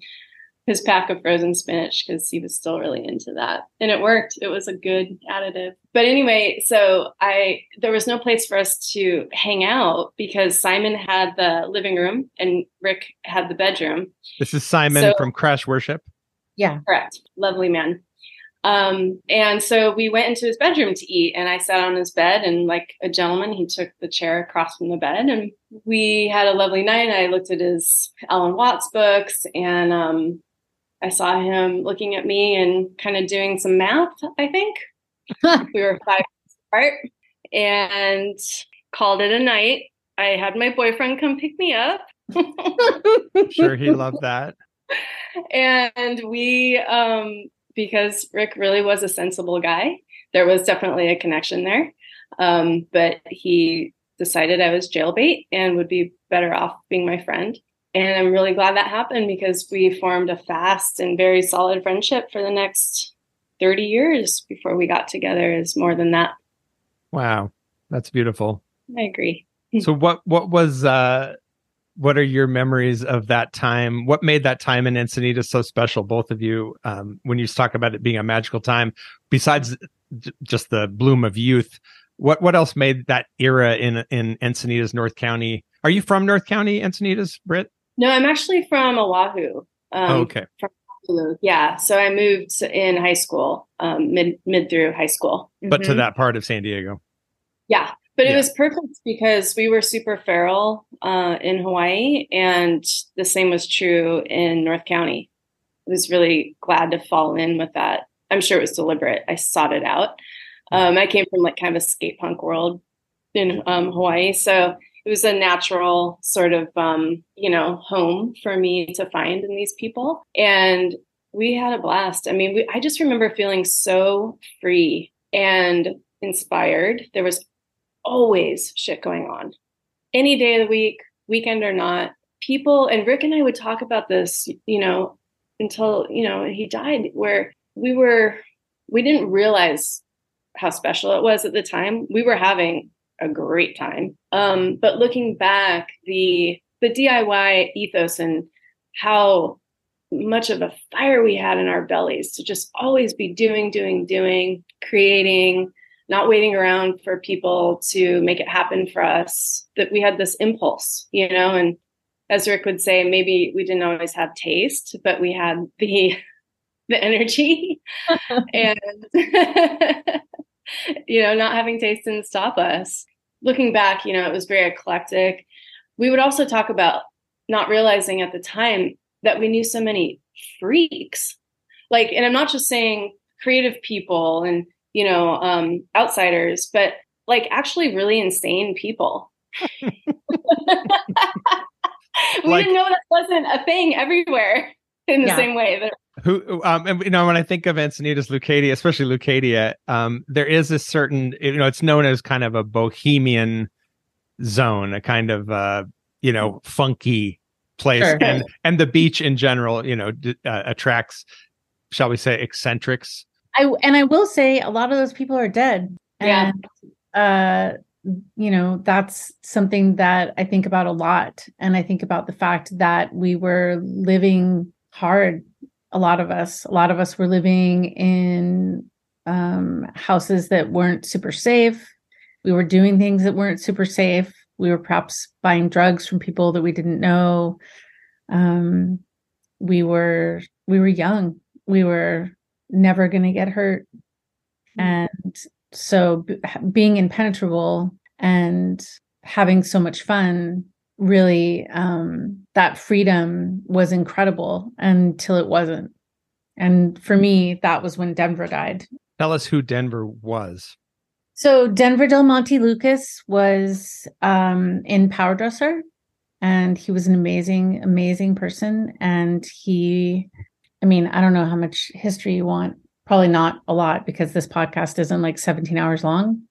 his pack of frozen spinach because he was still really into that. And it worked. It was a good additive. But anyway, so I there was no place for us to hang out because Simon had the living room and Rick had the bedroom. This is Simon So- from Crash Worship. Yeah. Correct. Lovely man. Um, and so we went into his bedroom to eat, and I sat on his bed, and like a gentleman, he took the chair across from the bed, and we had a lovely night. I looked at his Alan Watts books, and um, I saw him looking at me and kind of doing some math. I think we were five months apart, and called it a night. I had my boyfriend come pick me up. Sure, he loved that. and we um because rick really was a sensible guy there was definitely a connection there um but he decided i was jailbait and would be better off being my friend and i'm really glad that happened because we formed a fast and very solid friendship for the next 30 years before we got together is more than that Wow, that's beautiful. i agree So what what was uh what are your memories of that time? What made that time in Encinitas so special, both of you? Um, when you talk about it being a magical time, besides just the bloom of youth, what what else made that era in in Encinitas, North County? Are you from North County, Encinitas, Britt? No i'm actually from oahu um, oh, okay, Yeah, so I moved in high school, um, mid mid through high school. but to Mhm. that part of San Diego. Yeah, but Yeah. it was perfect because we were super feral uh, in Hawaii, and the same was true in North County. I was really glad to fall in with that. I'm sure it was deliberate. I sought it out. Um, I came from like kind of a skate punk world in um, Hawaii, so it was a natural sort of um, you know home for me to find in these people. And we had a blast. I mean, we, I just remember feeling so free and inspired. There was always shit going on. Any day of the week, weekend or not, people and Rick and I would talk about this, you know, until, you know, he died where we were we didn't realize how special it was at the time. We were having a great time. Um, but looking back, the the DIY ethos and how much of a fire we had in our bellies to just always be doing, doing, doing, creating, not waiting around for people to make it happen for us. That we had this impulse, you know, and as Rick would say, maybe we didn't always have taste, but we had the the energy and you know not having taste didn't stop us. Looking back you know it was very eclectic. We would also talk about not realizing at the time that we knew so many freaks. Like and i'm not just saying creative people and you know um outsiders but like actually really insane people. We like, didn't know that wasn't a thing everywhere in the yeah. same way that who um and, you know when i think of encinitas leucadia especially leucadia um there is a certain you know it's known as kind of a bohemian zone a kind of uh you know funky place sure. and and the beach in general you know d- uh, attracts shall we say eccentrics i and i will say a lot of those people are dead yeah. and uh you know that's something that i think about a lot and i think about the fact that we were living hard a lot of us. A lot of us were living in um, houses that weren't super safe. We were doing things that weren't super safe. We were perhaps buying drugs from people that we didn't know. Um, we were we were young. We were never going to get hurt, mm-hmm. and so b- being impenetrable and having so much fun really um, that freedom was incredible until it wasn't. And for me, that was when Denver died. Tell us who Denver was. So Denver Del Monte Lucas was um, in powerdresser, and he was an amazing, amazing person. And he, I mean, I don't know how much history you want. Probably not a lot because this podcast isn't like 17 hours long.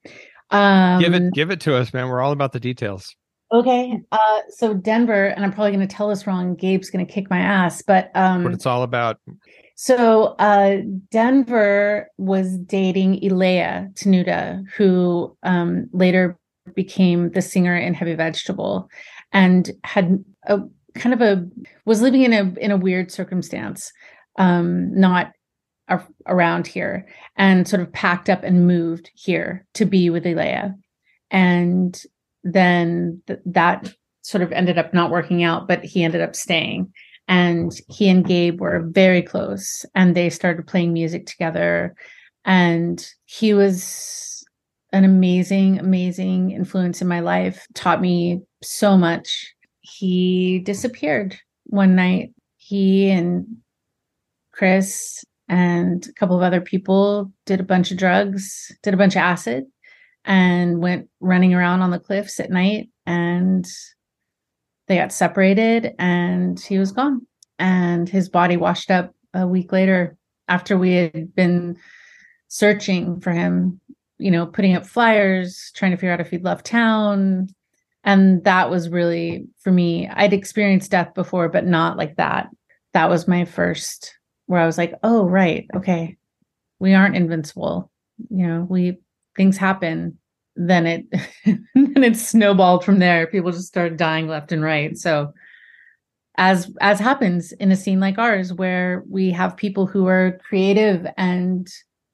Um, give it, give it to us, man. We're all about the details. Okay. Uh, so Denver, and I'm probably going to tell this wrong. Gabe's going to kick my ass, but um, what it's all about. So uh, Denver was dating Elia Tenuta, who um, later became the singer in Heavy Vegetable, and had a kind of a was living in a in a weird circumstance, um, not a, around here, and sort of packed up and moved here to be with Elia, and then th- that sort of ended up not working out, but he ended up staying. And he and Gabe were very close and they started playing music together. And he was an amazing, amazing influence in my life, taught me so much. He disappeared one night. He and Chris and a couple of other people did a bunch of drugs, did a bunch of acid, and went running around on the cliffs at night and they got separated and he was gone. And his body washed up a week later after we had been searching for him you know putting up flyers trying to figure out if he'd left town. And that was really for me i'd experienced death before but not like that. That was my first where i was like oh right okay. We aren't invincible. You know we things happen then it then it snowballed from there. People just started dying left and right. So as as happens in a scene like ours where we have people who are creative and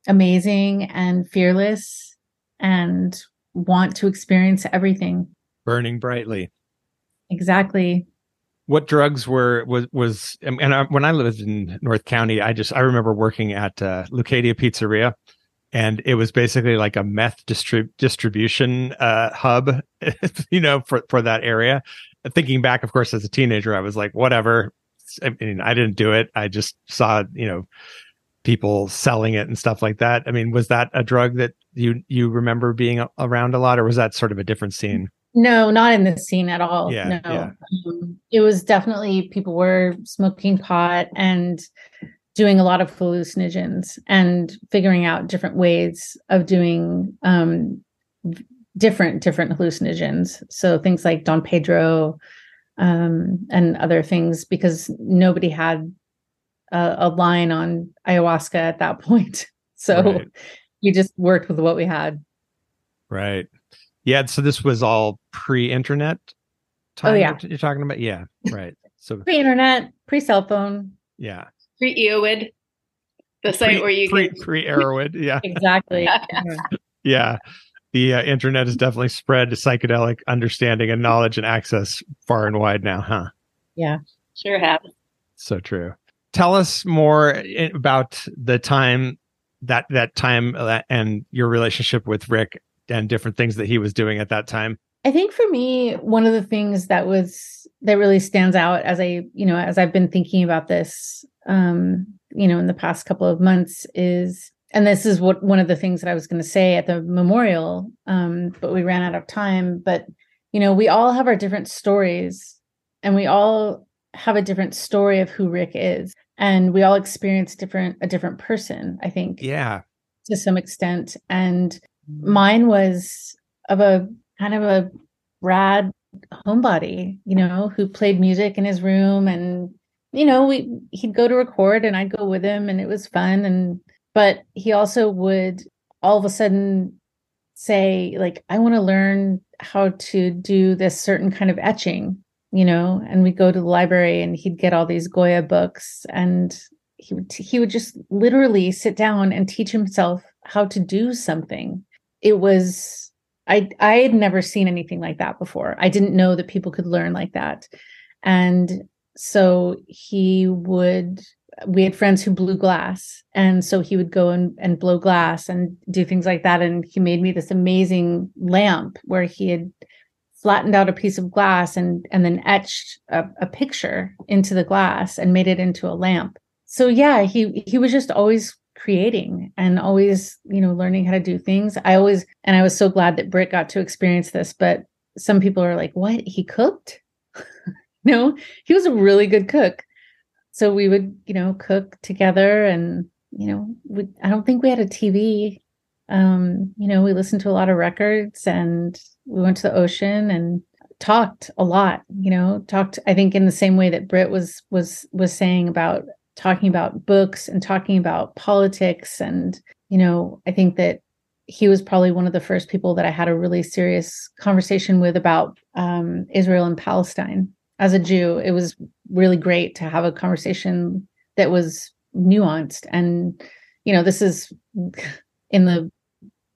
amazing and fearless and want to experience everything. Burning brightly. Exactly. What drugs were was was and I, when i lived in north county i just i remember working at uh, Leucadia pizzeria and it was basically like a meth distrib- distribution uh, hub, you know, for for that area. Thinking back, of course, as a teenager, I was like, whatever. I mean, I didn't do it. I just saw, you know, people selling it and stuff like that. I mean, was that a drug that you you remember being around a lot, or was that sort of a different scene? No, not in this scene at all. Yeah, no, yeah. Um, it was definitely people were smoking pot and doing a lot of hallucinogens and figuring out different ways of doing um, different different hallucinogens. So things like Don Pedro um, and other things, because nobody had a, a line on ayahuasca at that point. So right. we just worked with what we had. Right. Yeah. So this was all pre-internet. Time oh yeah. You're talking about yeah. Right. So pre-internet, pre-cell phone. Yeah. Pre-Erowid, the site pre, where you pre, can pre Erowid. Yeah. exactly. yeah. yeah. The uh, internet has definitely spread psychedelic understanding and knowledge and access far and wide now, huh? Yeah. Sure have. So true. Tell us more about the time that that time uh, and your relationship with Rick and different things that he was doing at that time. I think for me, one of the things that was that really stands out as I, you know, as I've been thinking about this, um, you know, in the past couple of months is, and this is what one of the things that I was going to say at the memorial, um, but we ran out of time. But you know, we all have our different stories, and we all have a different story of who Rick is, and we all experience different a different person. I think, yeah, to some extent, and mine was of a kind of a rad homebody, you know, who played music in his room and you know, we he'd go to record and I'd go with him and it was fun and but he also would all of a sudden say like I want to learn how to do this certain kind of etching, you know, and we'd go to the library and he'd get all these Goya books and he would he would just literally sit down and teach himself how to do something. It was I I had never seen anything like that before. I didn't know that people could learn like that. And so he would we had friends who blew glass and so he would go and, and blow glass and do things like that and he made me this amazing lamp where he had flattened out a piece of glass and and then etched a, a picture into the glass and made it into a lamp so yeah he he was just always creating and always, you know, learning how to do things. I always, and I was so glad that Britt got to experience this, but some people are like, what? He cooked? no, he was a really good cook. So we would, you know, cook together and, you know, we, I don't think we had a TV. Um, you know, we listened to a lot of records and we went to the ocean and talked a lot, you know, talked, I think in the same way that Britt was, was, was saying about talking about books and talking about politics. And, you know, I think that he was probably one of the first people that I had a really serious conversation with about um, Israel and Palestine. As a Jew, it was really great to have a conversation that was nuanced. And, you know, this is in the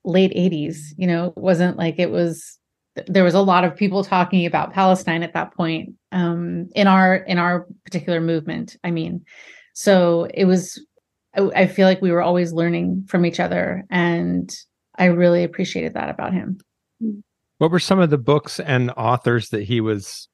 late 80s, you know, it wasn't like it was there was a lot of people talking about Palestine at that point um, in our in our particular movement. I mean, so it was, I, I feel like we were always learning from each other. And I really appreciated that about him. What were some of the books and authors that he was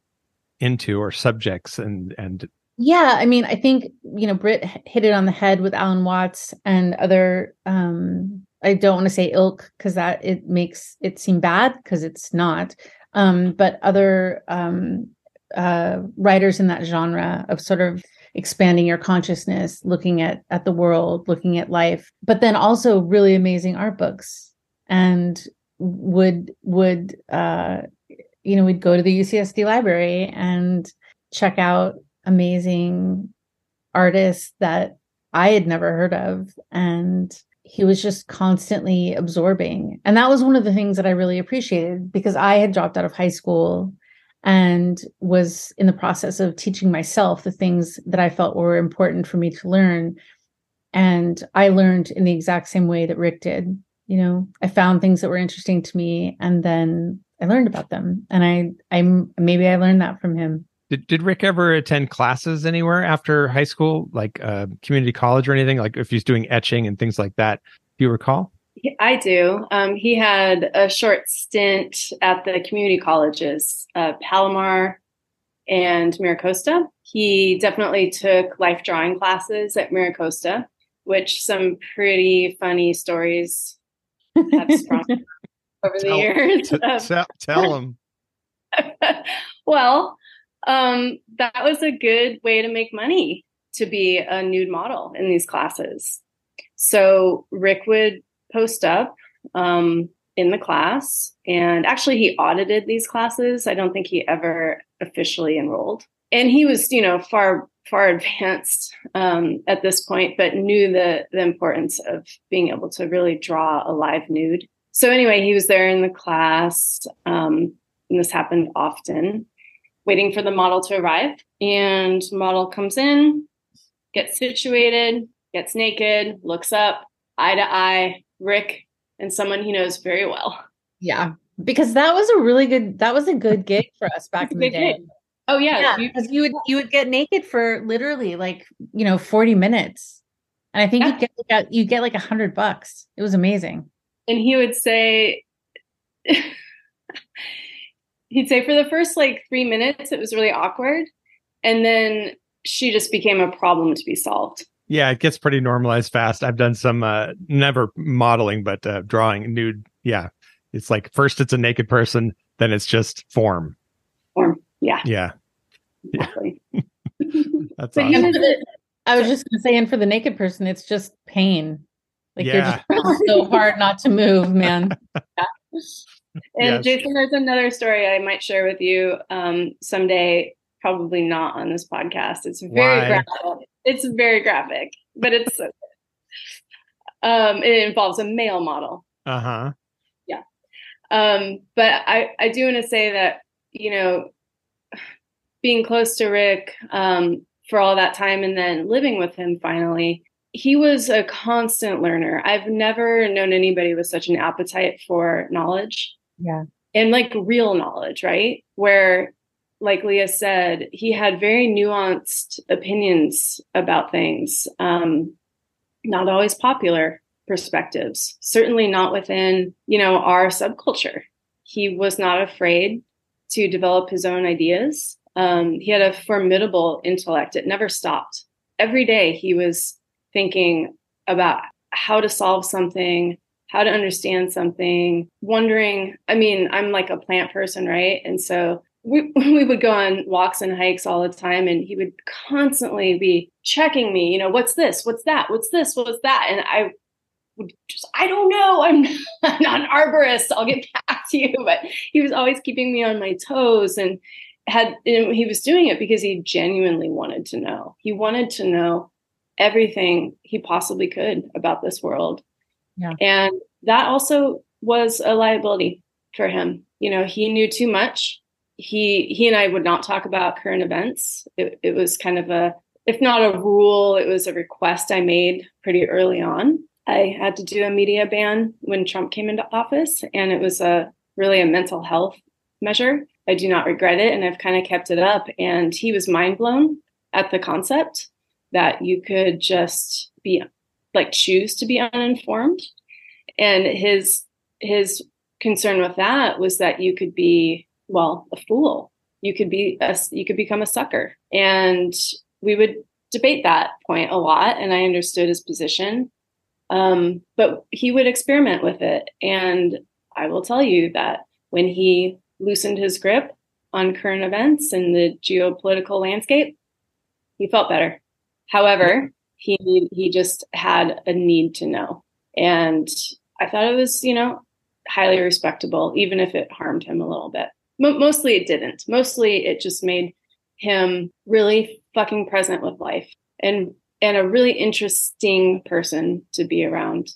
into or subjects and, and, yeah, I mean, I think, you know, Britt hit it on the head with Alan Watts and other, um, I don't want to say ilk because that it makes it seem bad because it's not. Um, but other um, uh, writers in that genre of sort of expanding your consciousness, looking at at the world, looking at life, but then also really amazing art books. And would would uh, you know we'd go to the UCSD library and check out amazing artists that I had never heard of, and he was just constantly absorbing. And that was one of the things that I really appreciated because I had dropped out of high school and was in the process of teaching myself the things that I felt were important for me to learn. And I learned in the exact same way that Rick did. You know, I found things that were interesting to me and then I learned about them. And I I'm maybe I learned that from him. Did, did Rick ever attend classes anywhere after high school, like uh, community college or anything? Like if he's doing etching and things like that, do you recall? I do. Um, he had a short stint at the community colleges, uh, Palomar and MiraCosta. He definitely took life drawing classes at MiraCosta, which some pretty funny stories have sprung over the years. T- tell, tell him. well, um, that was a good way to make money to be a nude model in these classes. So Rick would post up um, in the class, and actually, he audited these classes. I don't think he ever officially enrolled. And he was, you know, far far advanced um, at this point, but knew the the importance of being able to really draw a live nude. So anyway, he was there in the class, um, and this happened often, waiting for the model to arrive. And model comes in, gets situated, gets naked, looks up, eye to eye, Rick and someone he knows very well. Yeah, because that was a really good that was a good gig for us back in the day. Gig. Oh yeah, because yeah, you would you would get naked for literally like you know forty minutes, and I think yeah. you get like you get like a hundred bucks. It was amazing. And he would say, he'd say for the first like three minutes it was really awkward, and then she just became a problem to be solved. Yeah, it gets pretty normalized fast. I've done some uh never modeling, but uh drawing nude. Yeah. It's like first it's a naked person, then it's just form. Form. Yeah. Yeah. Exactly. Yeah. That's but awesome. The, I was just gonna say, and for the naked person, it's just pain. Like yeah. you're just so hard not to move, man. Yeah. And yes. Jason, there's another story I might share with you um, someday. Probably not on this podcast. It's very graphic it's very graphic, but it's so um it involves a male model. Uh-huh. Yeah. Um, but I, I do want to say that, you know, being close to Rick um for all that time and then living with him finally, he was a constant learner. I've never known anybody with such an appetite for knowledge. Yeah. And like real knowledge, right? Where like Lia said, he had very nuanced opinions about things, um, not always popular perspectives, certainly not within, you know, our subculture. He was not afraid to develop his own ideas. Um, he had a formidable intellect. It never stopped. Every day he was thinking about how to solve something, how to understand something, wondering. I mean, I'm like a plant person, right? And so we, we would go on walks and hikes all the time and he would constantly be checking me you know what's this what's that what's this what's that and i would just i don't know i'm not an arborist i'll get back to you but he was always keeping me on my toes and had and he was doing it because he genuinely wanted to know he wanted to know everything he possibly could about this world yeah. and that also was a liability for him you know he knew too much he he and I would not talk about current events. It, it was kind of a if not a rule, it was a request I made pretty early on. I had to do a media ban when Trump came into office, and it was a really a mental health measure. I do not regret it, and I've kind of kept it up. And he was mind blown at the concept that you could just be like choose to be uninformed, and his his concern with that was that you could be well, a fool. You could be a, you could become a sucker. And we would debate that point a lot, and I understood his position. Um, but he would experiment with it, and I will tell you that when he loosened his grip on current events and the geopolitical landscape, he felt better. However, he he just had a need to know, and I thought it was you know highly respectable, even if it harmed him a little bit mostly it didn't. Mostly it just made him really fucking present with life and and a really interesting person to be around.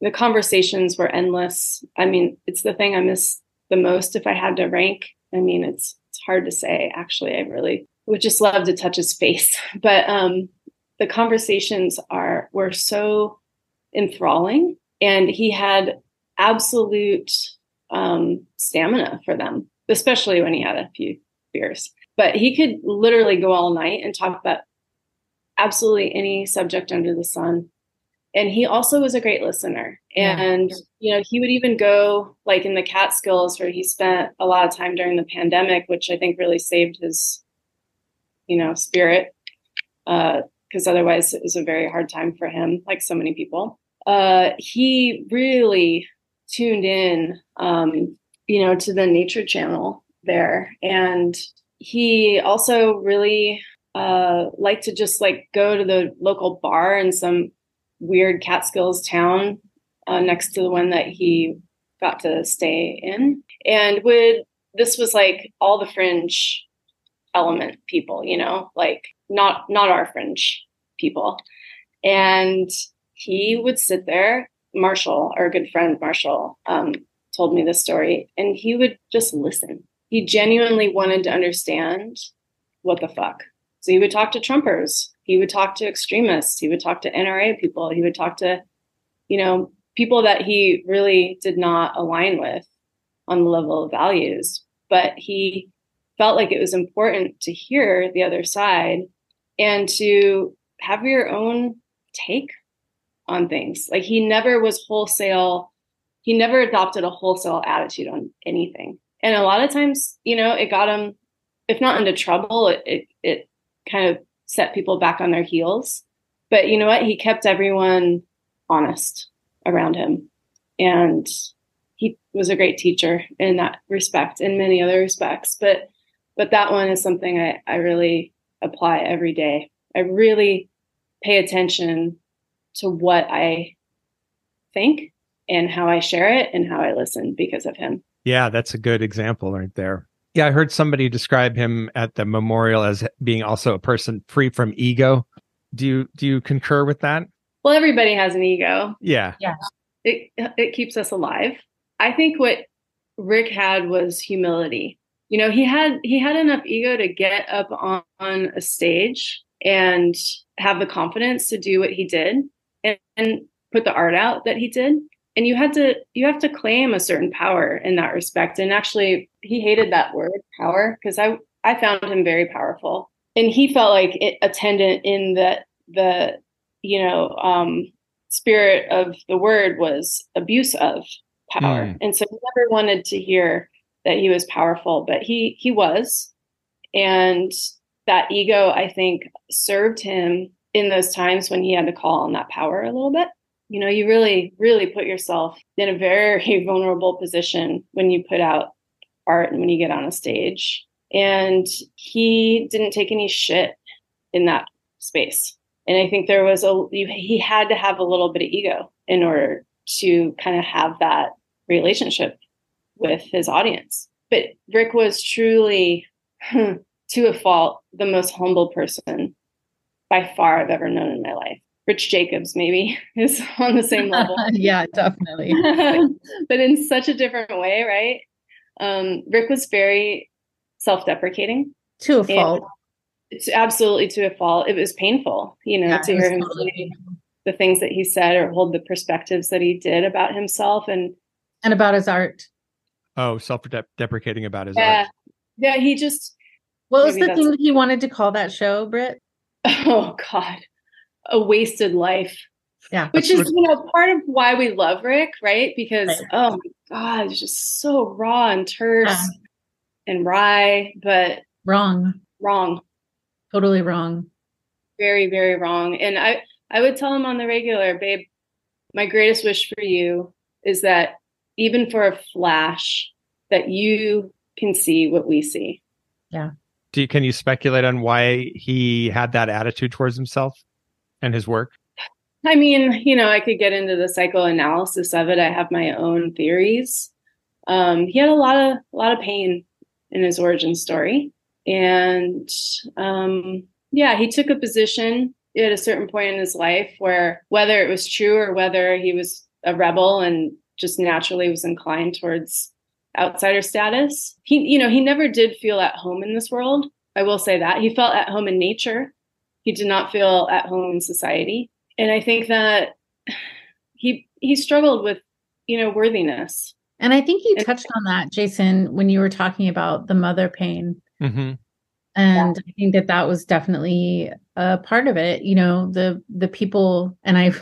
The conversations were endless. I mean, it's the thing I miss the most if I had to rank. I mean, it's it's hard to say actually. I really would just love to touch his face. But um the conversations are were so enthralling and he had absolute um, stamina for them especially when he had a few beers. But he could literally go all night and talk about absolutely any subject under the sun. And he also was a great listener. And, yeah. you know, he would even go like in the Catskills where he spent a lot of time during the pandemic, which I think really saved his, you know, spirit. Because uh, otherwise it was a very hard time for him, like so many people. Uh, he really tuned in um, you know, to the nature channel there. And he also really uh, liked to just like go to the local bar in some weird Catskills town uh, next to the one that he got to stay in, and would this was like all the fringe element people, you know, like not not our fringe people, and he would sit there. Marshall, our good friend Marshall, um, told me this story, and he would just listen. He genuinely wanted to understand what the fuck. So he would talk to Trumpers, he would talk to extremists, he would talk to NRA people, he would talk to, you know, people that he really did not align with on the level of values. But he felt like it was important to hear the other side and to have your own take on things. Like he never was wholesale, he never adopted a wholesale attitude on anything. And a lot of times, you know, it got him, if not into trouble, it, it, it kind of set people back on their heels. But you know what? He kept everyone honest around him. And he was a great teacher in that respect, in many other respects. But but that one is something I, I really apply every day. I really pay attention to what I think and how I share it and how I listen because of him. Yeah, that's a good example right there. Yeah, I heard somebody describe him at the memorial as being also a person free from ego. Do you do you concur with that? Well, everybody has an ego. Yeah. Yeah. It it keeps us alive. I think what Rick had was humility. You know, he had he had enough ego to get up on, on a stage and have the confidence to do what he did and, and put the art out that he did. And you had to you have to claim a certain power in that respect. And actually he hated that word power because i i found him very powerful. And he felt like it attendant in the the you know um spirit of the word was abuse of power. Mm. and so he never wanted to hear that he was powerful but he he was and that ego i think served him in those times when he had to call on that power a little bit you know, you really, really put yourself in a very vulnerable position when you put out art and when you get on a stage. And he didn't take any shit in that space. And I think there was a, he had to have a little bit of ego in order to kind of have that relationship with his audience. But Rick was truly, to a fault, the most humble person by far I've ever known in my life. Rich Jacobs maybe is on the same level. yeah, definitely. but in such a different way, right? Um, Rick was very self-deprecating. To a fault. It's absolutely to a fault. It was painful, you know, yeah, to hear him say the things that he said or hold the perspectives that he did about himself and and about his art. Oh, self-deprecating about his yeah. art. Yeah, he just. What was the thing he wanted to call that show, Britt? Oh God a wasted life. Yeah. Which is, you know, part of why we love Rick, right? Because right. oh my God, it's just so raw and terse yeah. and wry, but wrong. Wrong. Totally wrong. Very, very wrong. And I I would tell him on the regular, babe, my greatest wish for you is that even for a flash, that you can see what we see. Yeah. Do you, can you speculate on why he had that attitude towards himself? and his work? I mean, you know, I could get into the psychoanalysis of it. I have my own theories. Um, he had a lot of a lot of pain in his origin story, and um, yeah, he took a position at a certain point in his life where whether it was true or whether he was a rebel and just naturally was inclined towards outsider status. He, you know, he never did feel at home in this world. I will say that he felt at home in nature he did not feel at home in society. And I think that he he struggled with, you know, worthiness. And I think you touched on that, Jason, when you were talking about the mother pain. Mm-hmm. And yeah. I think that that was definitely a part of it. You know, the the people, and I,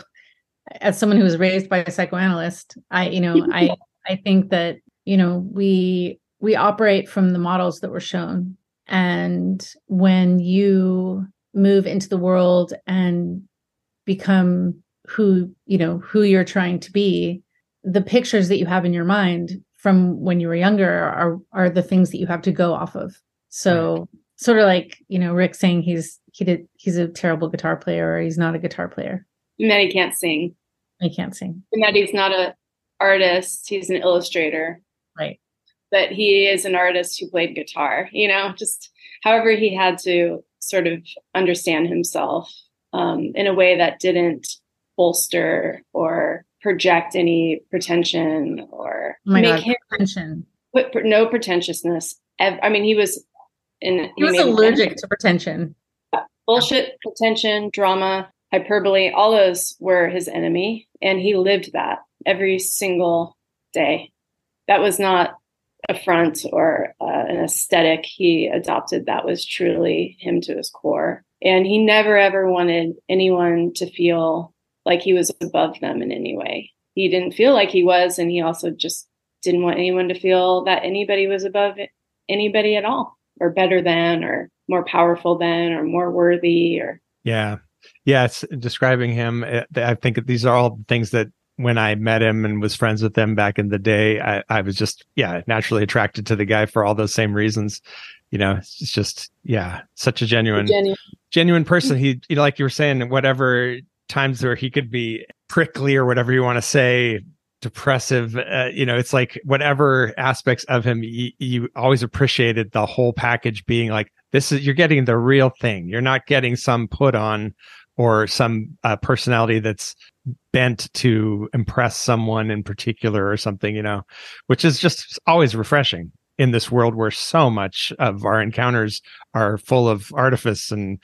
as someone who was raised by a psychoanalyst, I, you know, I I think that you know we we operate from the models that were shown, and when you move into the world and become who you know who you're trying to be the pictures that you have in your mind from when you were younger are are the things that you have to go off of. So sort of like you know rick saying he's he did he's a terrible guitar player or he's not a guitar player. He can't sing. He can't sing. And that he's not a artist, he's an illustrator. Right. But he is an artist who played guitar, you know, just however he had to sort of understand himself um, in a way that didn't bolster or project any pretension or Oh make God, him pretension. put no pretentiousness. I mean, he was in He was made allergic to pretension. bullshit, pretension, drama, hyperbole. All those were his enemy, and he lived that every single day. That was not a front or uh, an aesthetic he adopted. That was truly him to his core, and he never ever wanted anyone to feel like he was above them in any way. He didn't feel like he was, and he also just didn't want anyone to feel that anybody was above anybody at all, or better than, or more powerful than, or more worthy, or Yeah. Yeah. It's describing him. uh, I think these are all things that when I met him and was friends with him back in the day, I, I was just, yeah, naturally attracted to the guy for all those same reasons. You know, it's just, yeah, such a genuine, genuine. genuine person. He, you know, like you were saying, whatever times where he could be prickly or whatever you want to say, depressive, uh, you know, it's like whatever aspects of him, you, you always appreciated the whole package being like, this is, you're getting the real thing. You're not getting some put on or some uh, personality that's bent to impress someone in particular or something, you know, which is just always refreshing in this world where so much of our encounters are full of artifice and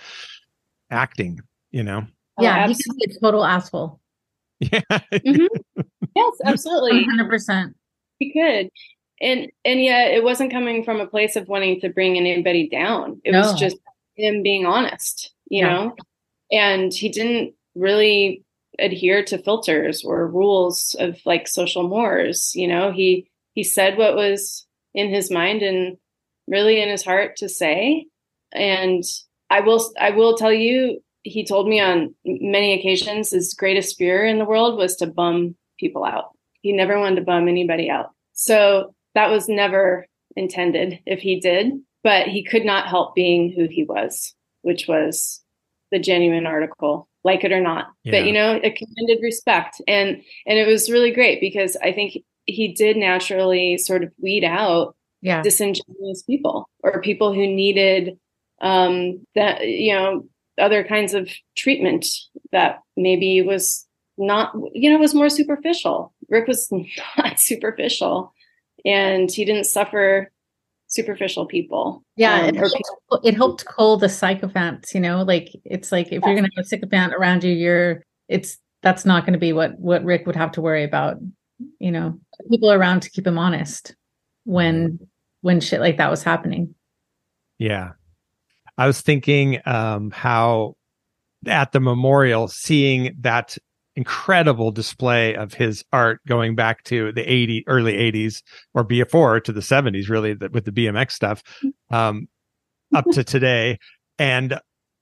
acting, you know? Yeah, Oh, he could be a total asshole. Yeah. Mhm. Yes, absolutely. 100%. he could. And and yet it wasn't coming from a place of wanting to bring anybody down. It No. was just him being honest, you Yeah. know? And he didn't really adhere to filters or rules of like social mores, you know? He he said what was in his mind and really in his heart to say. And I will I will tell you he told me on many occasions his greatest fear in the world was to bum people out. He never wanted to bum anybody out. So that was never intended if he did, but he could not help being who he was, which was the genuine article, like it or not. Yeah. But you know, it commanded respect. And and it was really great because I think he did naturally sort of weed out Yeah. disingenuous people or people who needed um that you know other kinds of treatment that maybe was not you know was more superficial rick was not superficial and he didn't suffer superficial people Yeah, um, it, or helped, it helped cull the sycophants, you know, like it's like if you're gonna have a sycophant around you, you're it's that's not gonna be what what Rick would have to worry about, you know, people around to keep him honest when when shit like that was happening. Yeah. I was thinking um, how at the memorial, seeing that incredible display of his art going back to the 80 early 80s or before to the 70s really with the BMX stuff um up to today. And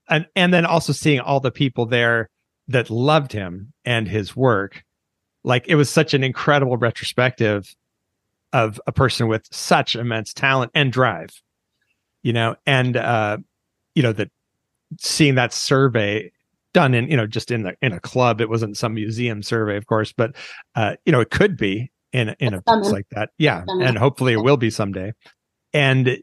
and and then also seeing all the people there that loved him and his work. Like it was such an incredible retrospective of a person with such immense talent and drive you know and uh you know that seeing that survey done in you know just in the in a club. It wasn't some museum survey of course but uh you know it could be in a- in a place like that. Yeah and hopefully it will be someday. And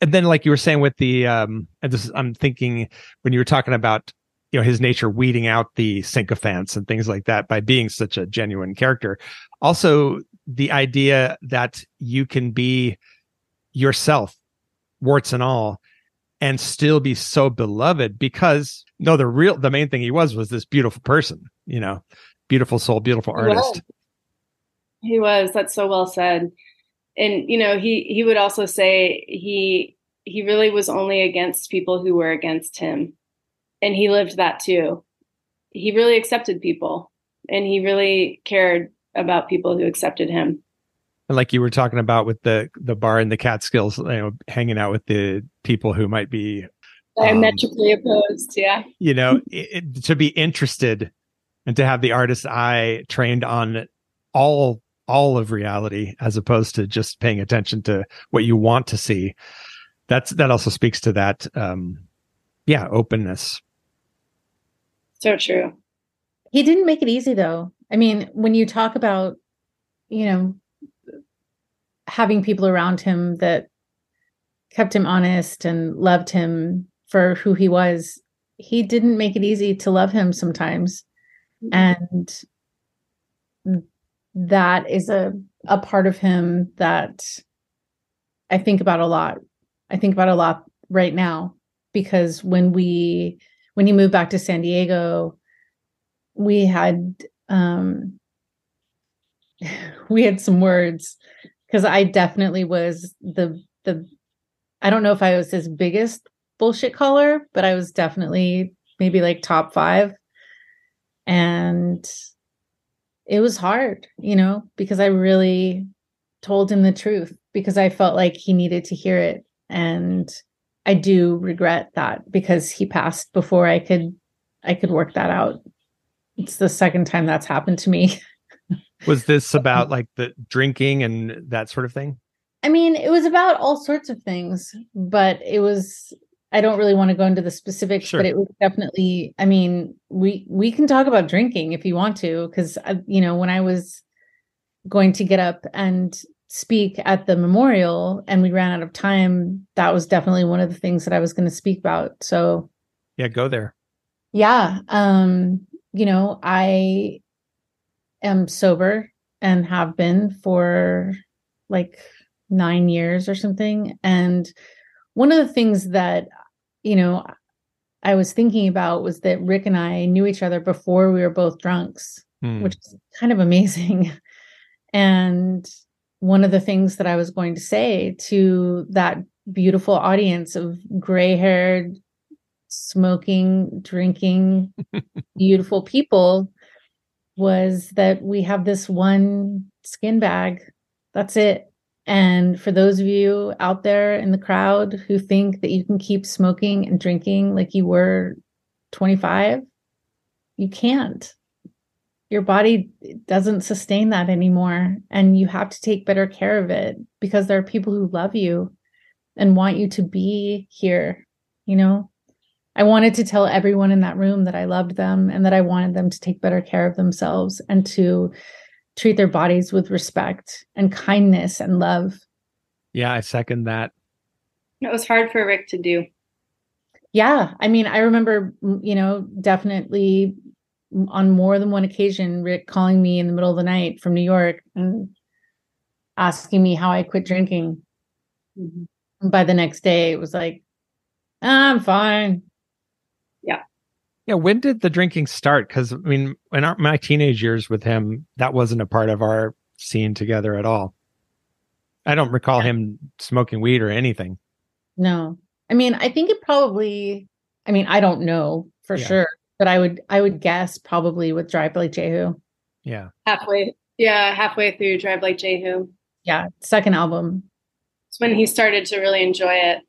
and then like you were saying with the um and this is, i'm thinking when you were talking about you know his nature weeding out the sycophants and things like that by being such a genuine character. Also the idea that you can be yourself warts and all and still be so beloved because no the real the main thing he was was this beautiful person you know beautiful soul beautiful He was. artist He was. That's so well said. And you know, he he would also say he he really was only against people who were against him. And he lived that too. He really accepted people and he really cared about people who accepted him. and like you were talking about with the the bar and the catskills you know hanging out with the people who might be Um, Diametrically opposed, yeah. you know it, it- to be interested and to have the artist's eye trained on all all of reality as opposed to just paying attention to what you want to see that's that also speaks to that um yeah, openness. So true. He didn't make it easy though. I mean, when you talk about, you know, having people around him that kept him honest and loved him for who he was, he didn't make it easy to love him sometimes. And that is a a part of him that I think about a lot. I think about a lot right now because when we when he moved back to San Diego, we had um we had some words because I definitely was the the I don't know if I was his biggest bullshit caller, but I was definitely maybe like top five. And it was hard, you know, because I really told him the truth because I felt like he needed to hear it. And I do regret that because he passed before I could I could work that out. It's the second time that's happened to me. Was this about like the drinking and that sort of thing? I mean, it was about all sorts of things, but it was I don't really want to go into the specifics, sure. but it was definitely. I mean, we we can talk about drinking if you want to, because you know when I was going to get up and speak at the memorial and we ran out of time, that was definitely one of the things that I was going to speak about. So, yeah, go there. Yeah, um, you know, I am sober and have been for like nine years or something, and one of the things that you know, I was thinking about was that Rick and I knew each other before we were both drunks, hmm. which is kind of amazing. and one of the things that I was going to say to that beautiful audience of gray haired, smoking, drinking, beautiful people was that we have this one skin bag. That's it. And for those of you out there in the crowd who think that you can keep smoking and drinking like you were 25, you can't. Your body doesn't sustain that anymore. And you have to take better care of it because there are people who love you and want you to be here. You know, I wanted to tell everyone in that room that I loved them and that I wanted them to take better care of themselves and to treat their bodies with respect and kindness and love. Yeah, I second that. It was hard for Rick to do. Yeah, I mean, I remember, mm, you know, definitely mm, on more than one occasion, Rick calling me in the middle of the night from New York and asking me how I quit drinking. Mm-hmm. by the next day, it was like, ah, I'm fine. Yeah, when did the drinking start? Because I mean, in our, my teenage years with him, that wasn't a part of our scene together at all. I don't recall him smoking weed or anything. No, I mean, I think it probably. I mean, I don't know for yeah. sure, but I would, I would guess probably with Drive Like Jehu. Yeah, halfway. Yeah, halfway through Drive Like Jehu. Yeah, second album. It's when he started to really enjoy it.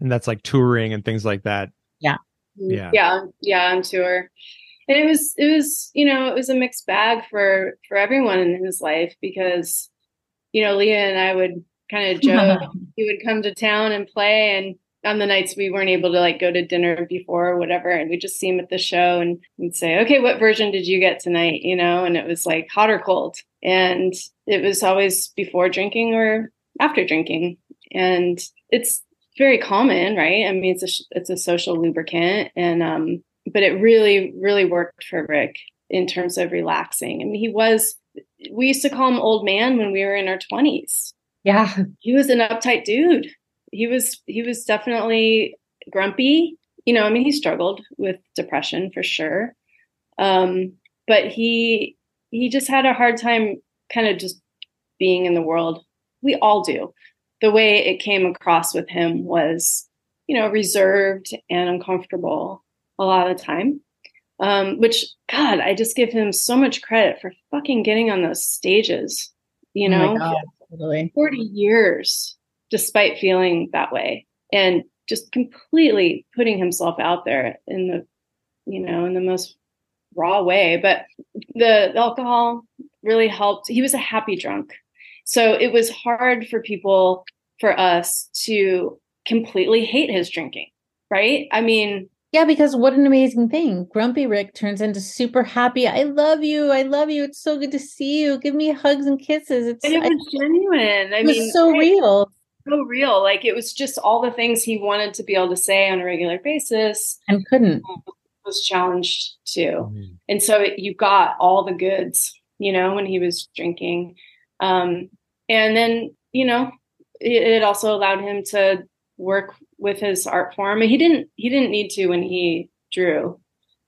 And that's like touring and things like that. Yeah Mm-hmm. yeah. Yeah yeah on tour. And it was it was you know it was a mixed bag for for everyone in his life because you know Lia and i would kind of joke he would come to town and play and on the nights we weren't able to like go to dinner before or whatever and we'd just see him at the show and we'd say okay what version did you get tonight? You know and it was like hot or cold. And it was always before drinking or after drinking. And it's very common, right? I mean, it's a it's a social lubricant, and um, but it really really worked for Rick in terms of relaxing. I mean, he was we used to call him old man when we were in our twenties. Yeah, he was an uptight dude. He was he was definitely grumpy. You know, I mean, he struggled with depression for sure, um, but he he just had a hard time kind of just being in the world. We all do the way it came across with him was, you know, reserved and uncomfortable a lot of the time. Um, which God, I just give him so much credit for fucking getting on those stages. You oh know, oh God, totally. forty years, despite feeling that way, and just completely putting himself out there in the, you know, in the most raw way. But the, the alcohol really helped. He was a happy drunk. So it was hard for people, for us to completely hate his drinking, right? I mean, yeah, because what an amazing thing. Grumpy Rick turns into super happy. I love you. I love you. It's so good to see you. Give me hugs and kisses. It's and it was I, genuine. I it mean, so real. So real. Like it was just all the things he wanted to be able to say on a regular basis and couldn't. Was challenged too. Mm-hmm. And so it, you got all the goods, you know, when he was drinking. Um, and then, you know, it, it also allowed him to work with his art form. He didn't he didn't need to when he drew.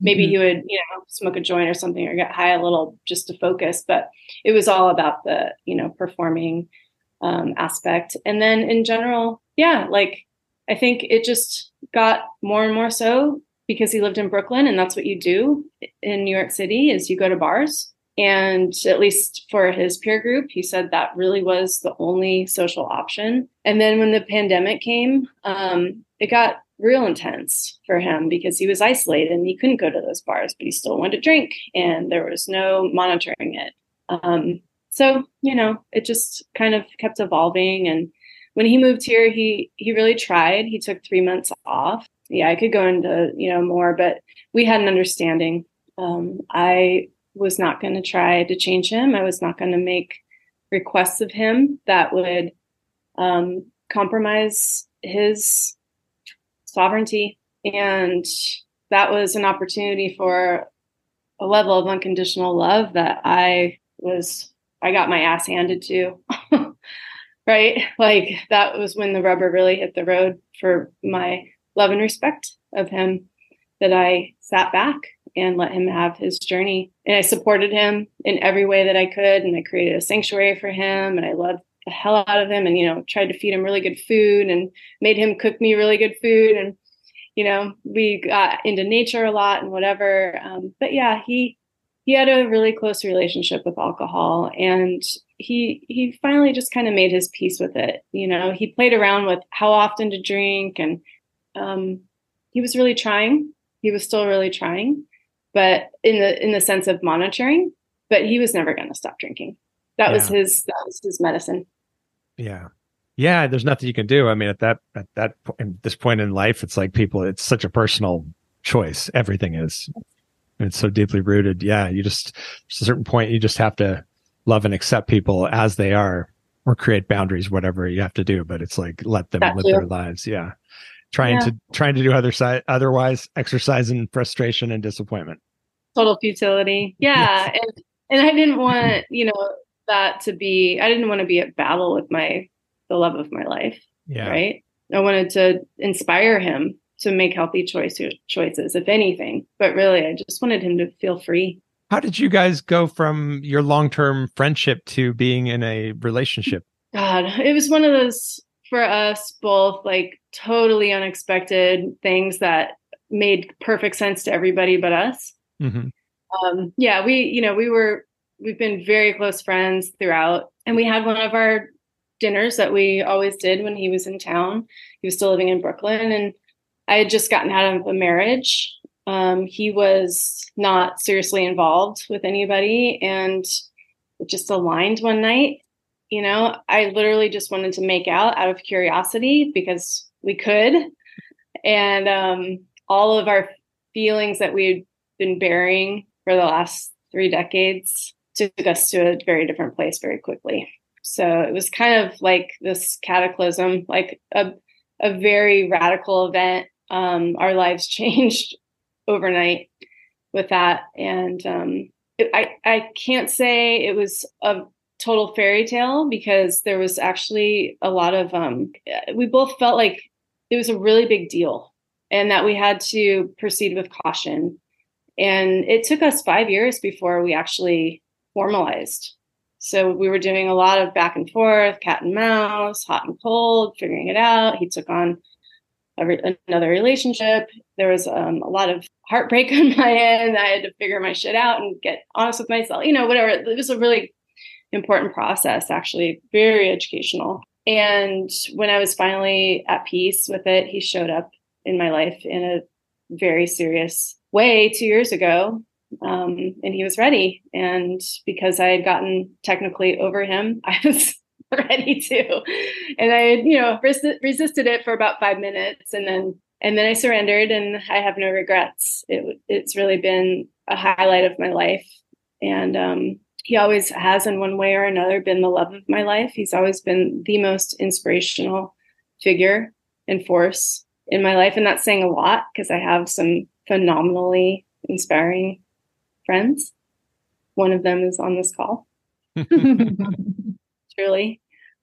Maybe mm-hmm. he would, you know, smoke a joint or something or get high a little just to focus, but it was all about the, you know, performing um, aspect. And then in general, yeah, like I think it just got more and more so because he lived in Brooklyn and that's what you do in New York City is you go to bars and at least for his peer group, he said that really was the only social option. And then when the pandemic came, um, it got real intense for him because he was isolated and he couldn't go to those bars, but he still wanted to drink and there was no monitoring it. Um, so, you know, it just kind of kept evolving. And when he moved here, he he really tried. He took three months off. Yeah, I could go into, you know, more, but we had an understanding. Um, I was not going to try to change him. I was not going to make requests of him that would um, compromise his sovereignty. And that was an opportunity for a level of unconditional love that I was, I got my ass handed to. right? Like that was when the rubber really hit the road for my love and respect of him that I sat back and let him have his journey. And I supported him in every way that I could. And I created a sanctuary for him and I loved the hell out of him and, you know, tried to feed him really good food and made him cook me really good food. And, you know, we got into nature a lot and whatever. Um, but yeah, he, he had a really close relationship with alcohol and he he finally just kind of made his peace with it you know he played around with how often to drink and um, he was really trying he was still really trying but in the in the sense of monitoring but he was never going to stop drinking. That yeah. was his that was his medicine. Yeah. Yeah there's nothing you can do. I mean at that at that at this point in life it's like people it's such a personal choice. Everything is. It's so deeply rooted. Yeah you just at a certain point you just have to love and accept people as they are or create boundaries whatever you have to do but it's like let them that live too. their lives. Yeah. Trying yeah. to trying to do other side otherwise exercise in frustration and disappointment total futility. Yeah yes. and and i didn't want you know that to be i didn't want to be at battle with my the love of my life yeah. right? I wanted to inspire him to make healthy choices choices if anything but really i just wanted him to feel free. How did you guys go from your long-term friendship to being in a relationship? God it was one of those for us both like totally unexpected things that made perfect sense to everybody but us. Mm-hmm. Um, yeah, we, you know, we were, we've been very close friends throughout. And we had one of our dinners that we always did when he was in town. He was still living in Brooklyn. And I had just gotten out of a marriage. Um, he was not seriously involved with anybody and it just aligned one night you know i literally just wanted to make out out of curiosity because we could and um, all of our feelings that we been bearing for the last three decades took us to a very different place very quickly. So it was kind of like this cataclysm like a, a very radical event. Um, our lives changed overnight with that. And um, it, I, I can't say it was a total fairy tale because there was actually a lot of um we both felt like it was a really big deal and that we had to proceed with caution and it took us 5 years before we actually formalized. So we were doing a lot of back and forth cat and mouse hot and cold figuring it out. He took on re- another relationship. There was um, a lot of heartbreak on my end. I had to figure my shit out and get honest with myself you know whatever. It was a really important process, actually, very educational. And when I was finally at peace with it, he showed up in my life in a very serious way two years ago. Um, and he was ready. And because I had gotten technically over him, I was ready to. And I you know, res- resisted it for about five minutes and then and then I surrendered, and I have no regrets. It, it's really been a highlight of my life, and um, he always has, in one way or another, been the love of my life. He's always been the most inspirational figure and force in my life, and that's saying a lot because I have some phenomenally inspiring friends. One of them is on this call. Truly.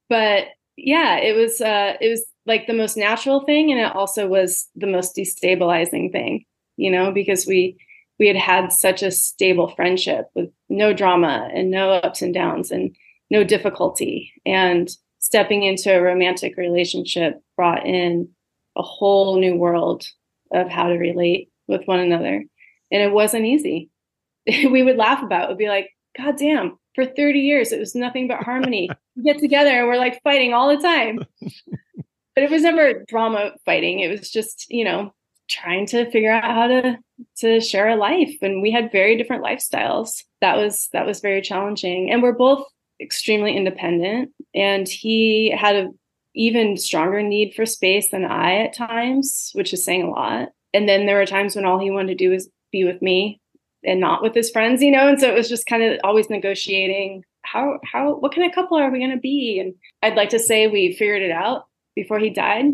But yeah, it was uh it was like the most natural thing and it also was the most destabilizing thing, you know, because we we had had such a stable friendship with no drama and no ups and downs and no difficulty and stepping into a romantic relationship brought in a whole new world of how to relate with one another. And it wasn't easy. We would laugh about it. Would be like god damn for 30 years it was nothing but harmony. We get together and we're like fighting all the time. But it was never drama fighting. It was just you know trying to figure out how to to share a life. And we had very different lifestyles. That was that was very challenging. And we're both extremely independent. And he had a even stronger need for space than i at times which is saying a lot and then there were times when all he wanted to do was be with me and not with his friends, you know? And so it was just kind of always negotiating how, how, what kind of couple are we going to be? And I'd like to say we figured it out before he died.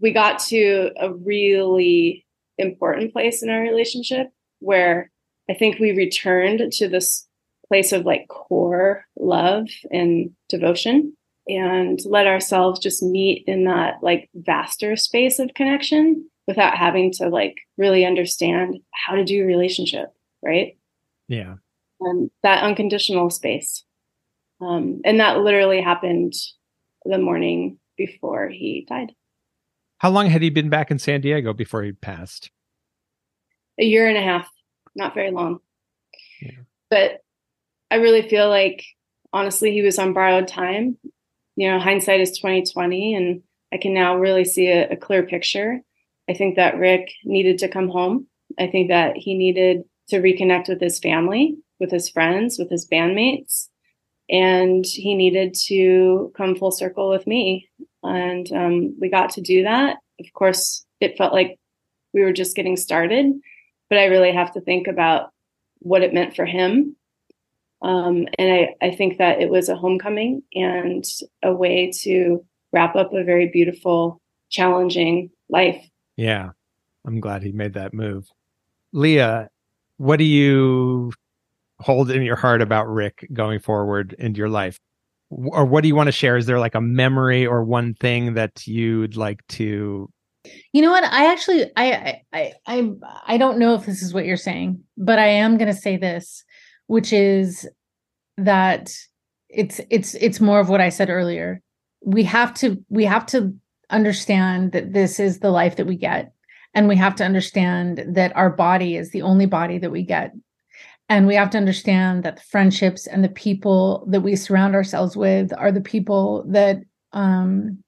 We got to a really important place in our relationship where I think we returned to this place of like core love and devotion and let ourselves just meet in that like vaster space of connection without having to like really understand how to do a relationship right? Yeah. And that unconditional space. Um, and that literally happened the morning before he died. How long had he been back in San Diego before he passed? A year and a half, not very long. Yeah. But I really feel like honestly he was on borrowed time. You know, hindsight is 2020 and I can now really see a, a clear picture. I think that Rick needed to come home. I think that he needed to reconnect with his family, with his friends, with his bandmates. And he needed to come full circle with me. And um, we got to do that. Of course, it felt like we were just getting started, but I really have to think about what it meant for him. Um, and I, I think that it was a homecoming and a way to wrap up a very beautiful, challenging life. Yeah. I'm glad he made that move. Lia, what do you hold in your heart about Rick going forward into your life? Or what do you want to share? Is there like a memory or one thing that you'd like to you know what? I actually I I I I don't know if this is what you're saying, but I am going to say this, which is that it's it's it's more of what I said earlier. We have to we have to understand that this is the life that we get and we have to understand that our body is the only body that we get. And we have to understand that the friendships and the people that we surround ourselves with are the people that um,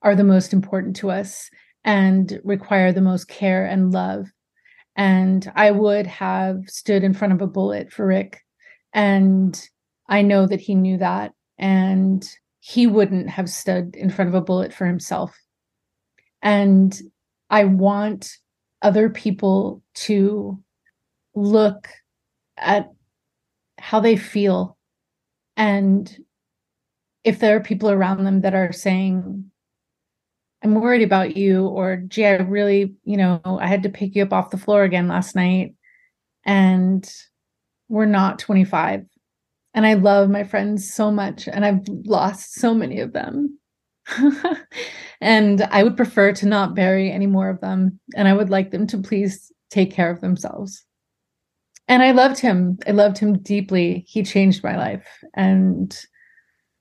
are the most important to us and require the most care and love. And I would have stood in front of a bullet for Rick. And I know that he knew that. And he wouldn't have stood in front of a bullet for himself. And I want other people to look at how they feel and if there are people around them that are saying i'm worried about you or gee i really you know i had to pick you up off the floor again last night and we're not 25 and i love my friends so much and i've lost so many of them and I would prefer to not bury any more of them. And I would like them to please take care of themselves. And I loved him. I loved him deeply. He changed my life. And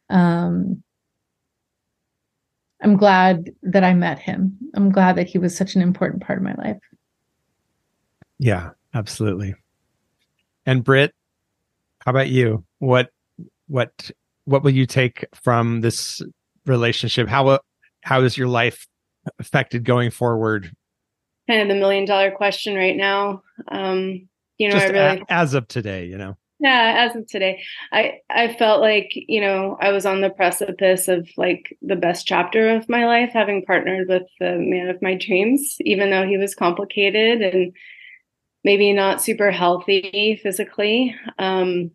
um, I'm glad that I met him. I'm glad that he was such an important part of my life. Yeah, absolutely. And Britt, how about you? What what what will you take from this relationship? How how is your life affected going forward? Kind of the million dollar question right now. Um, you know, Just I really as of today, you know. yeah as of today i i felt like you know i was on the precipice of like the best chapter of my life having partnered with the man of my dreams even though he was complicated and maybe not super healthy physically. Um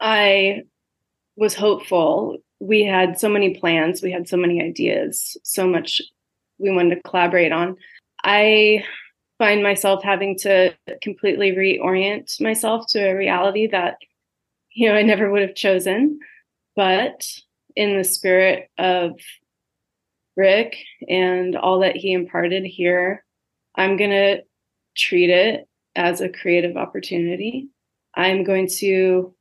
i was hopeful. We had so many plans. We had so many ideas. So much we wanted to collaborate on. I find myself having to completely reorient myself to a reality that you know I never would have chosen. But in the spirit of Rick and all that he imparted here I'm going to treat it as a creative opportunity I'm going to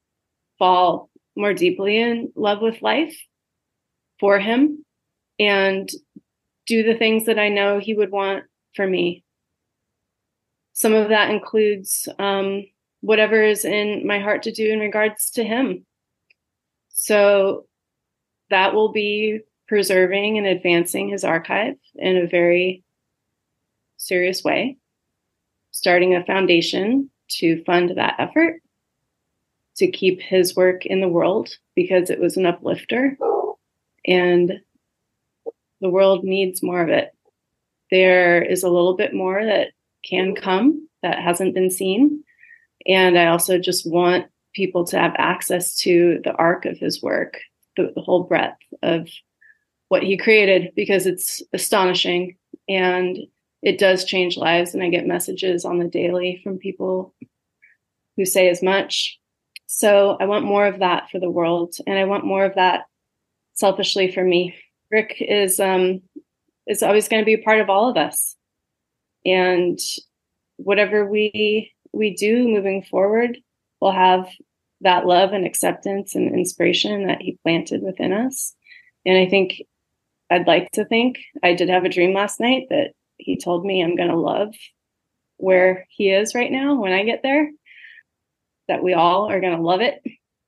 fall more deeply in love with life for him and do the things that I know he would want for me some of that includes um, whatever is in my heart to do in regards to him. So that will be preserving and advancing his archive in a very serious way, starting a foundation to fund that effort, to keep his work in the world because it was an uplifter and the world needs more of it. There is a little bit more that can come that hasn't been seen. And I also just want people to have access to the arc of his work, the, the whole breadth of what he created, because it's astonishing and it does change lives. And I get messages on the daily from people who say as much. So I want more of that for the world, and I want more of that selfishly for me. Rick is um, is always going to be a part of all of us and whatever we we do moving forward will have that love and acceptance and inspiration that he planted within us and i think i'd like to think i did have a dream last night that he told me i'm going to love where he is right now when i get there that we all are going to love it.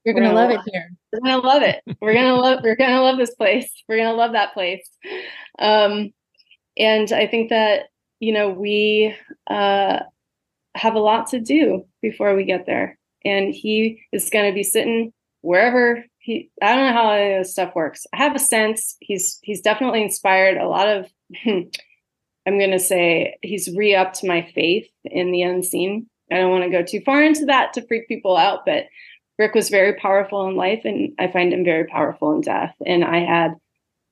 You're going to love, love it here. we're going to love it. We're going to love we're going to love this place. We're going to love that place. Um and i think that you know, we uh, have a lot to do before we get there. And he is going to be sitting wherever he, I don't know how any of this stuff works. I have a sense he's, he's definitely inspired a lot of, I'm going to say he's re upped my faith in the unseen. I don't want to go too far into that to freak people out, but Rick was very powerful in life and I find him very powerful in death. And I had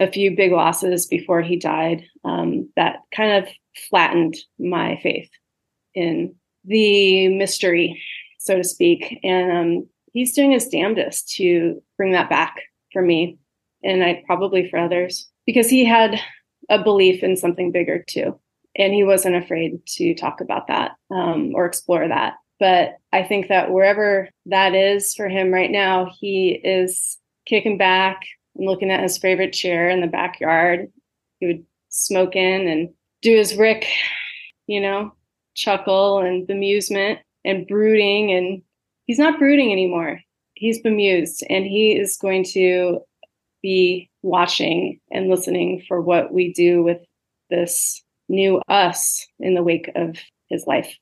a few big losses before he died um, that kind of flattened my faith in the mystery, so to speak. And um, he's doing his damnedest to bring that back for me, and I probably for others, because he had a belief in something bigger too, and he wasn't afraid to talk about that um, or explore that. But I think that wherever that is for him right now, he is kicking back and looking at his favorite chair in the backyard. He would smoke in and do his Rick, you know, chuckle and bemusement and brooding. And he's not brooding anymore. He's bemused and he is going to be watching and listening for what we do with this new us in the wake of his life.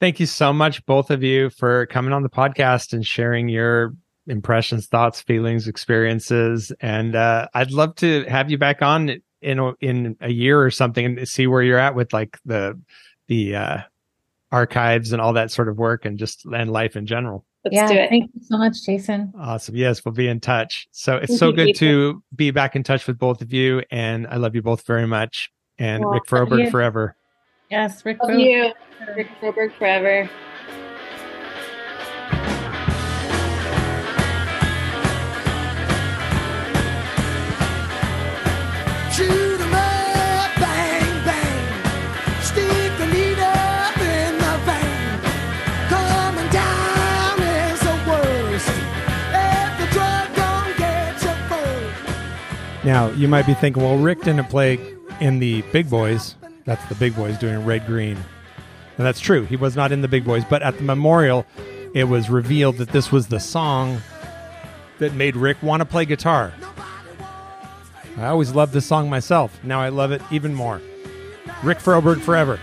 Thank you so much, both of you, for coming on the podcast and sharing your impressions, thoughts, feelings, experiences. And uh, I'd love to have you back on in a, in a year or something and see where you're at with like the the uh, archives and all that sort of work and just and life in general. Let's yeah, Thank you so much, Jason. Awesome. Yes, we'll be in touch. So it's Thank so good to be back in touch with both of you, and I love you both very much. And well, Rick Froberg forever. Yes, Rick. Love you, Rick Froberg forever. Now, you might be thinking, well, Rick didn't play in the Big Boys. That's the Big Boys doing Red Green. And that's true. He was not in the Big Boys, but at the memorial, it was revealed that this was the song that made Rick want to play guitar. I always loved this song myself. Now I love it even more. Rick Froberg forever.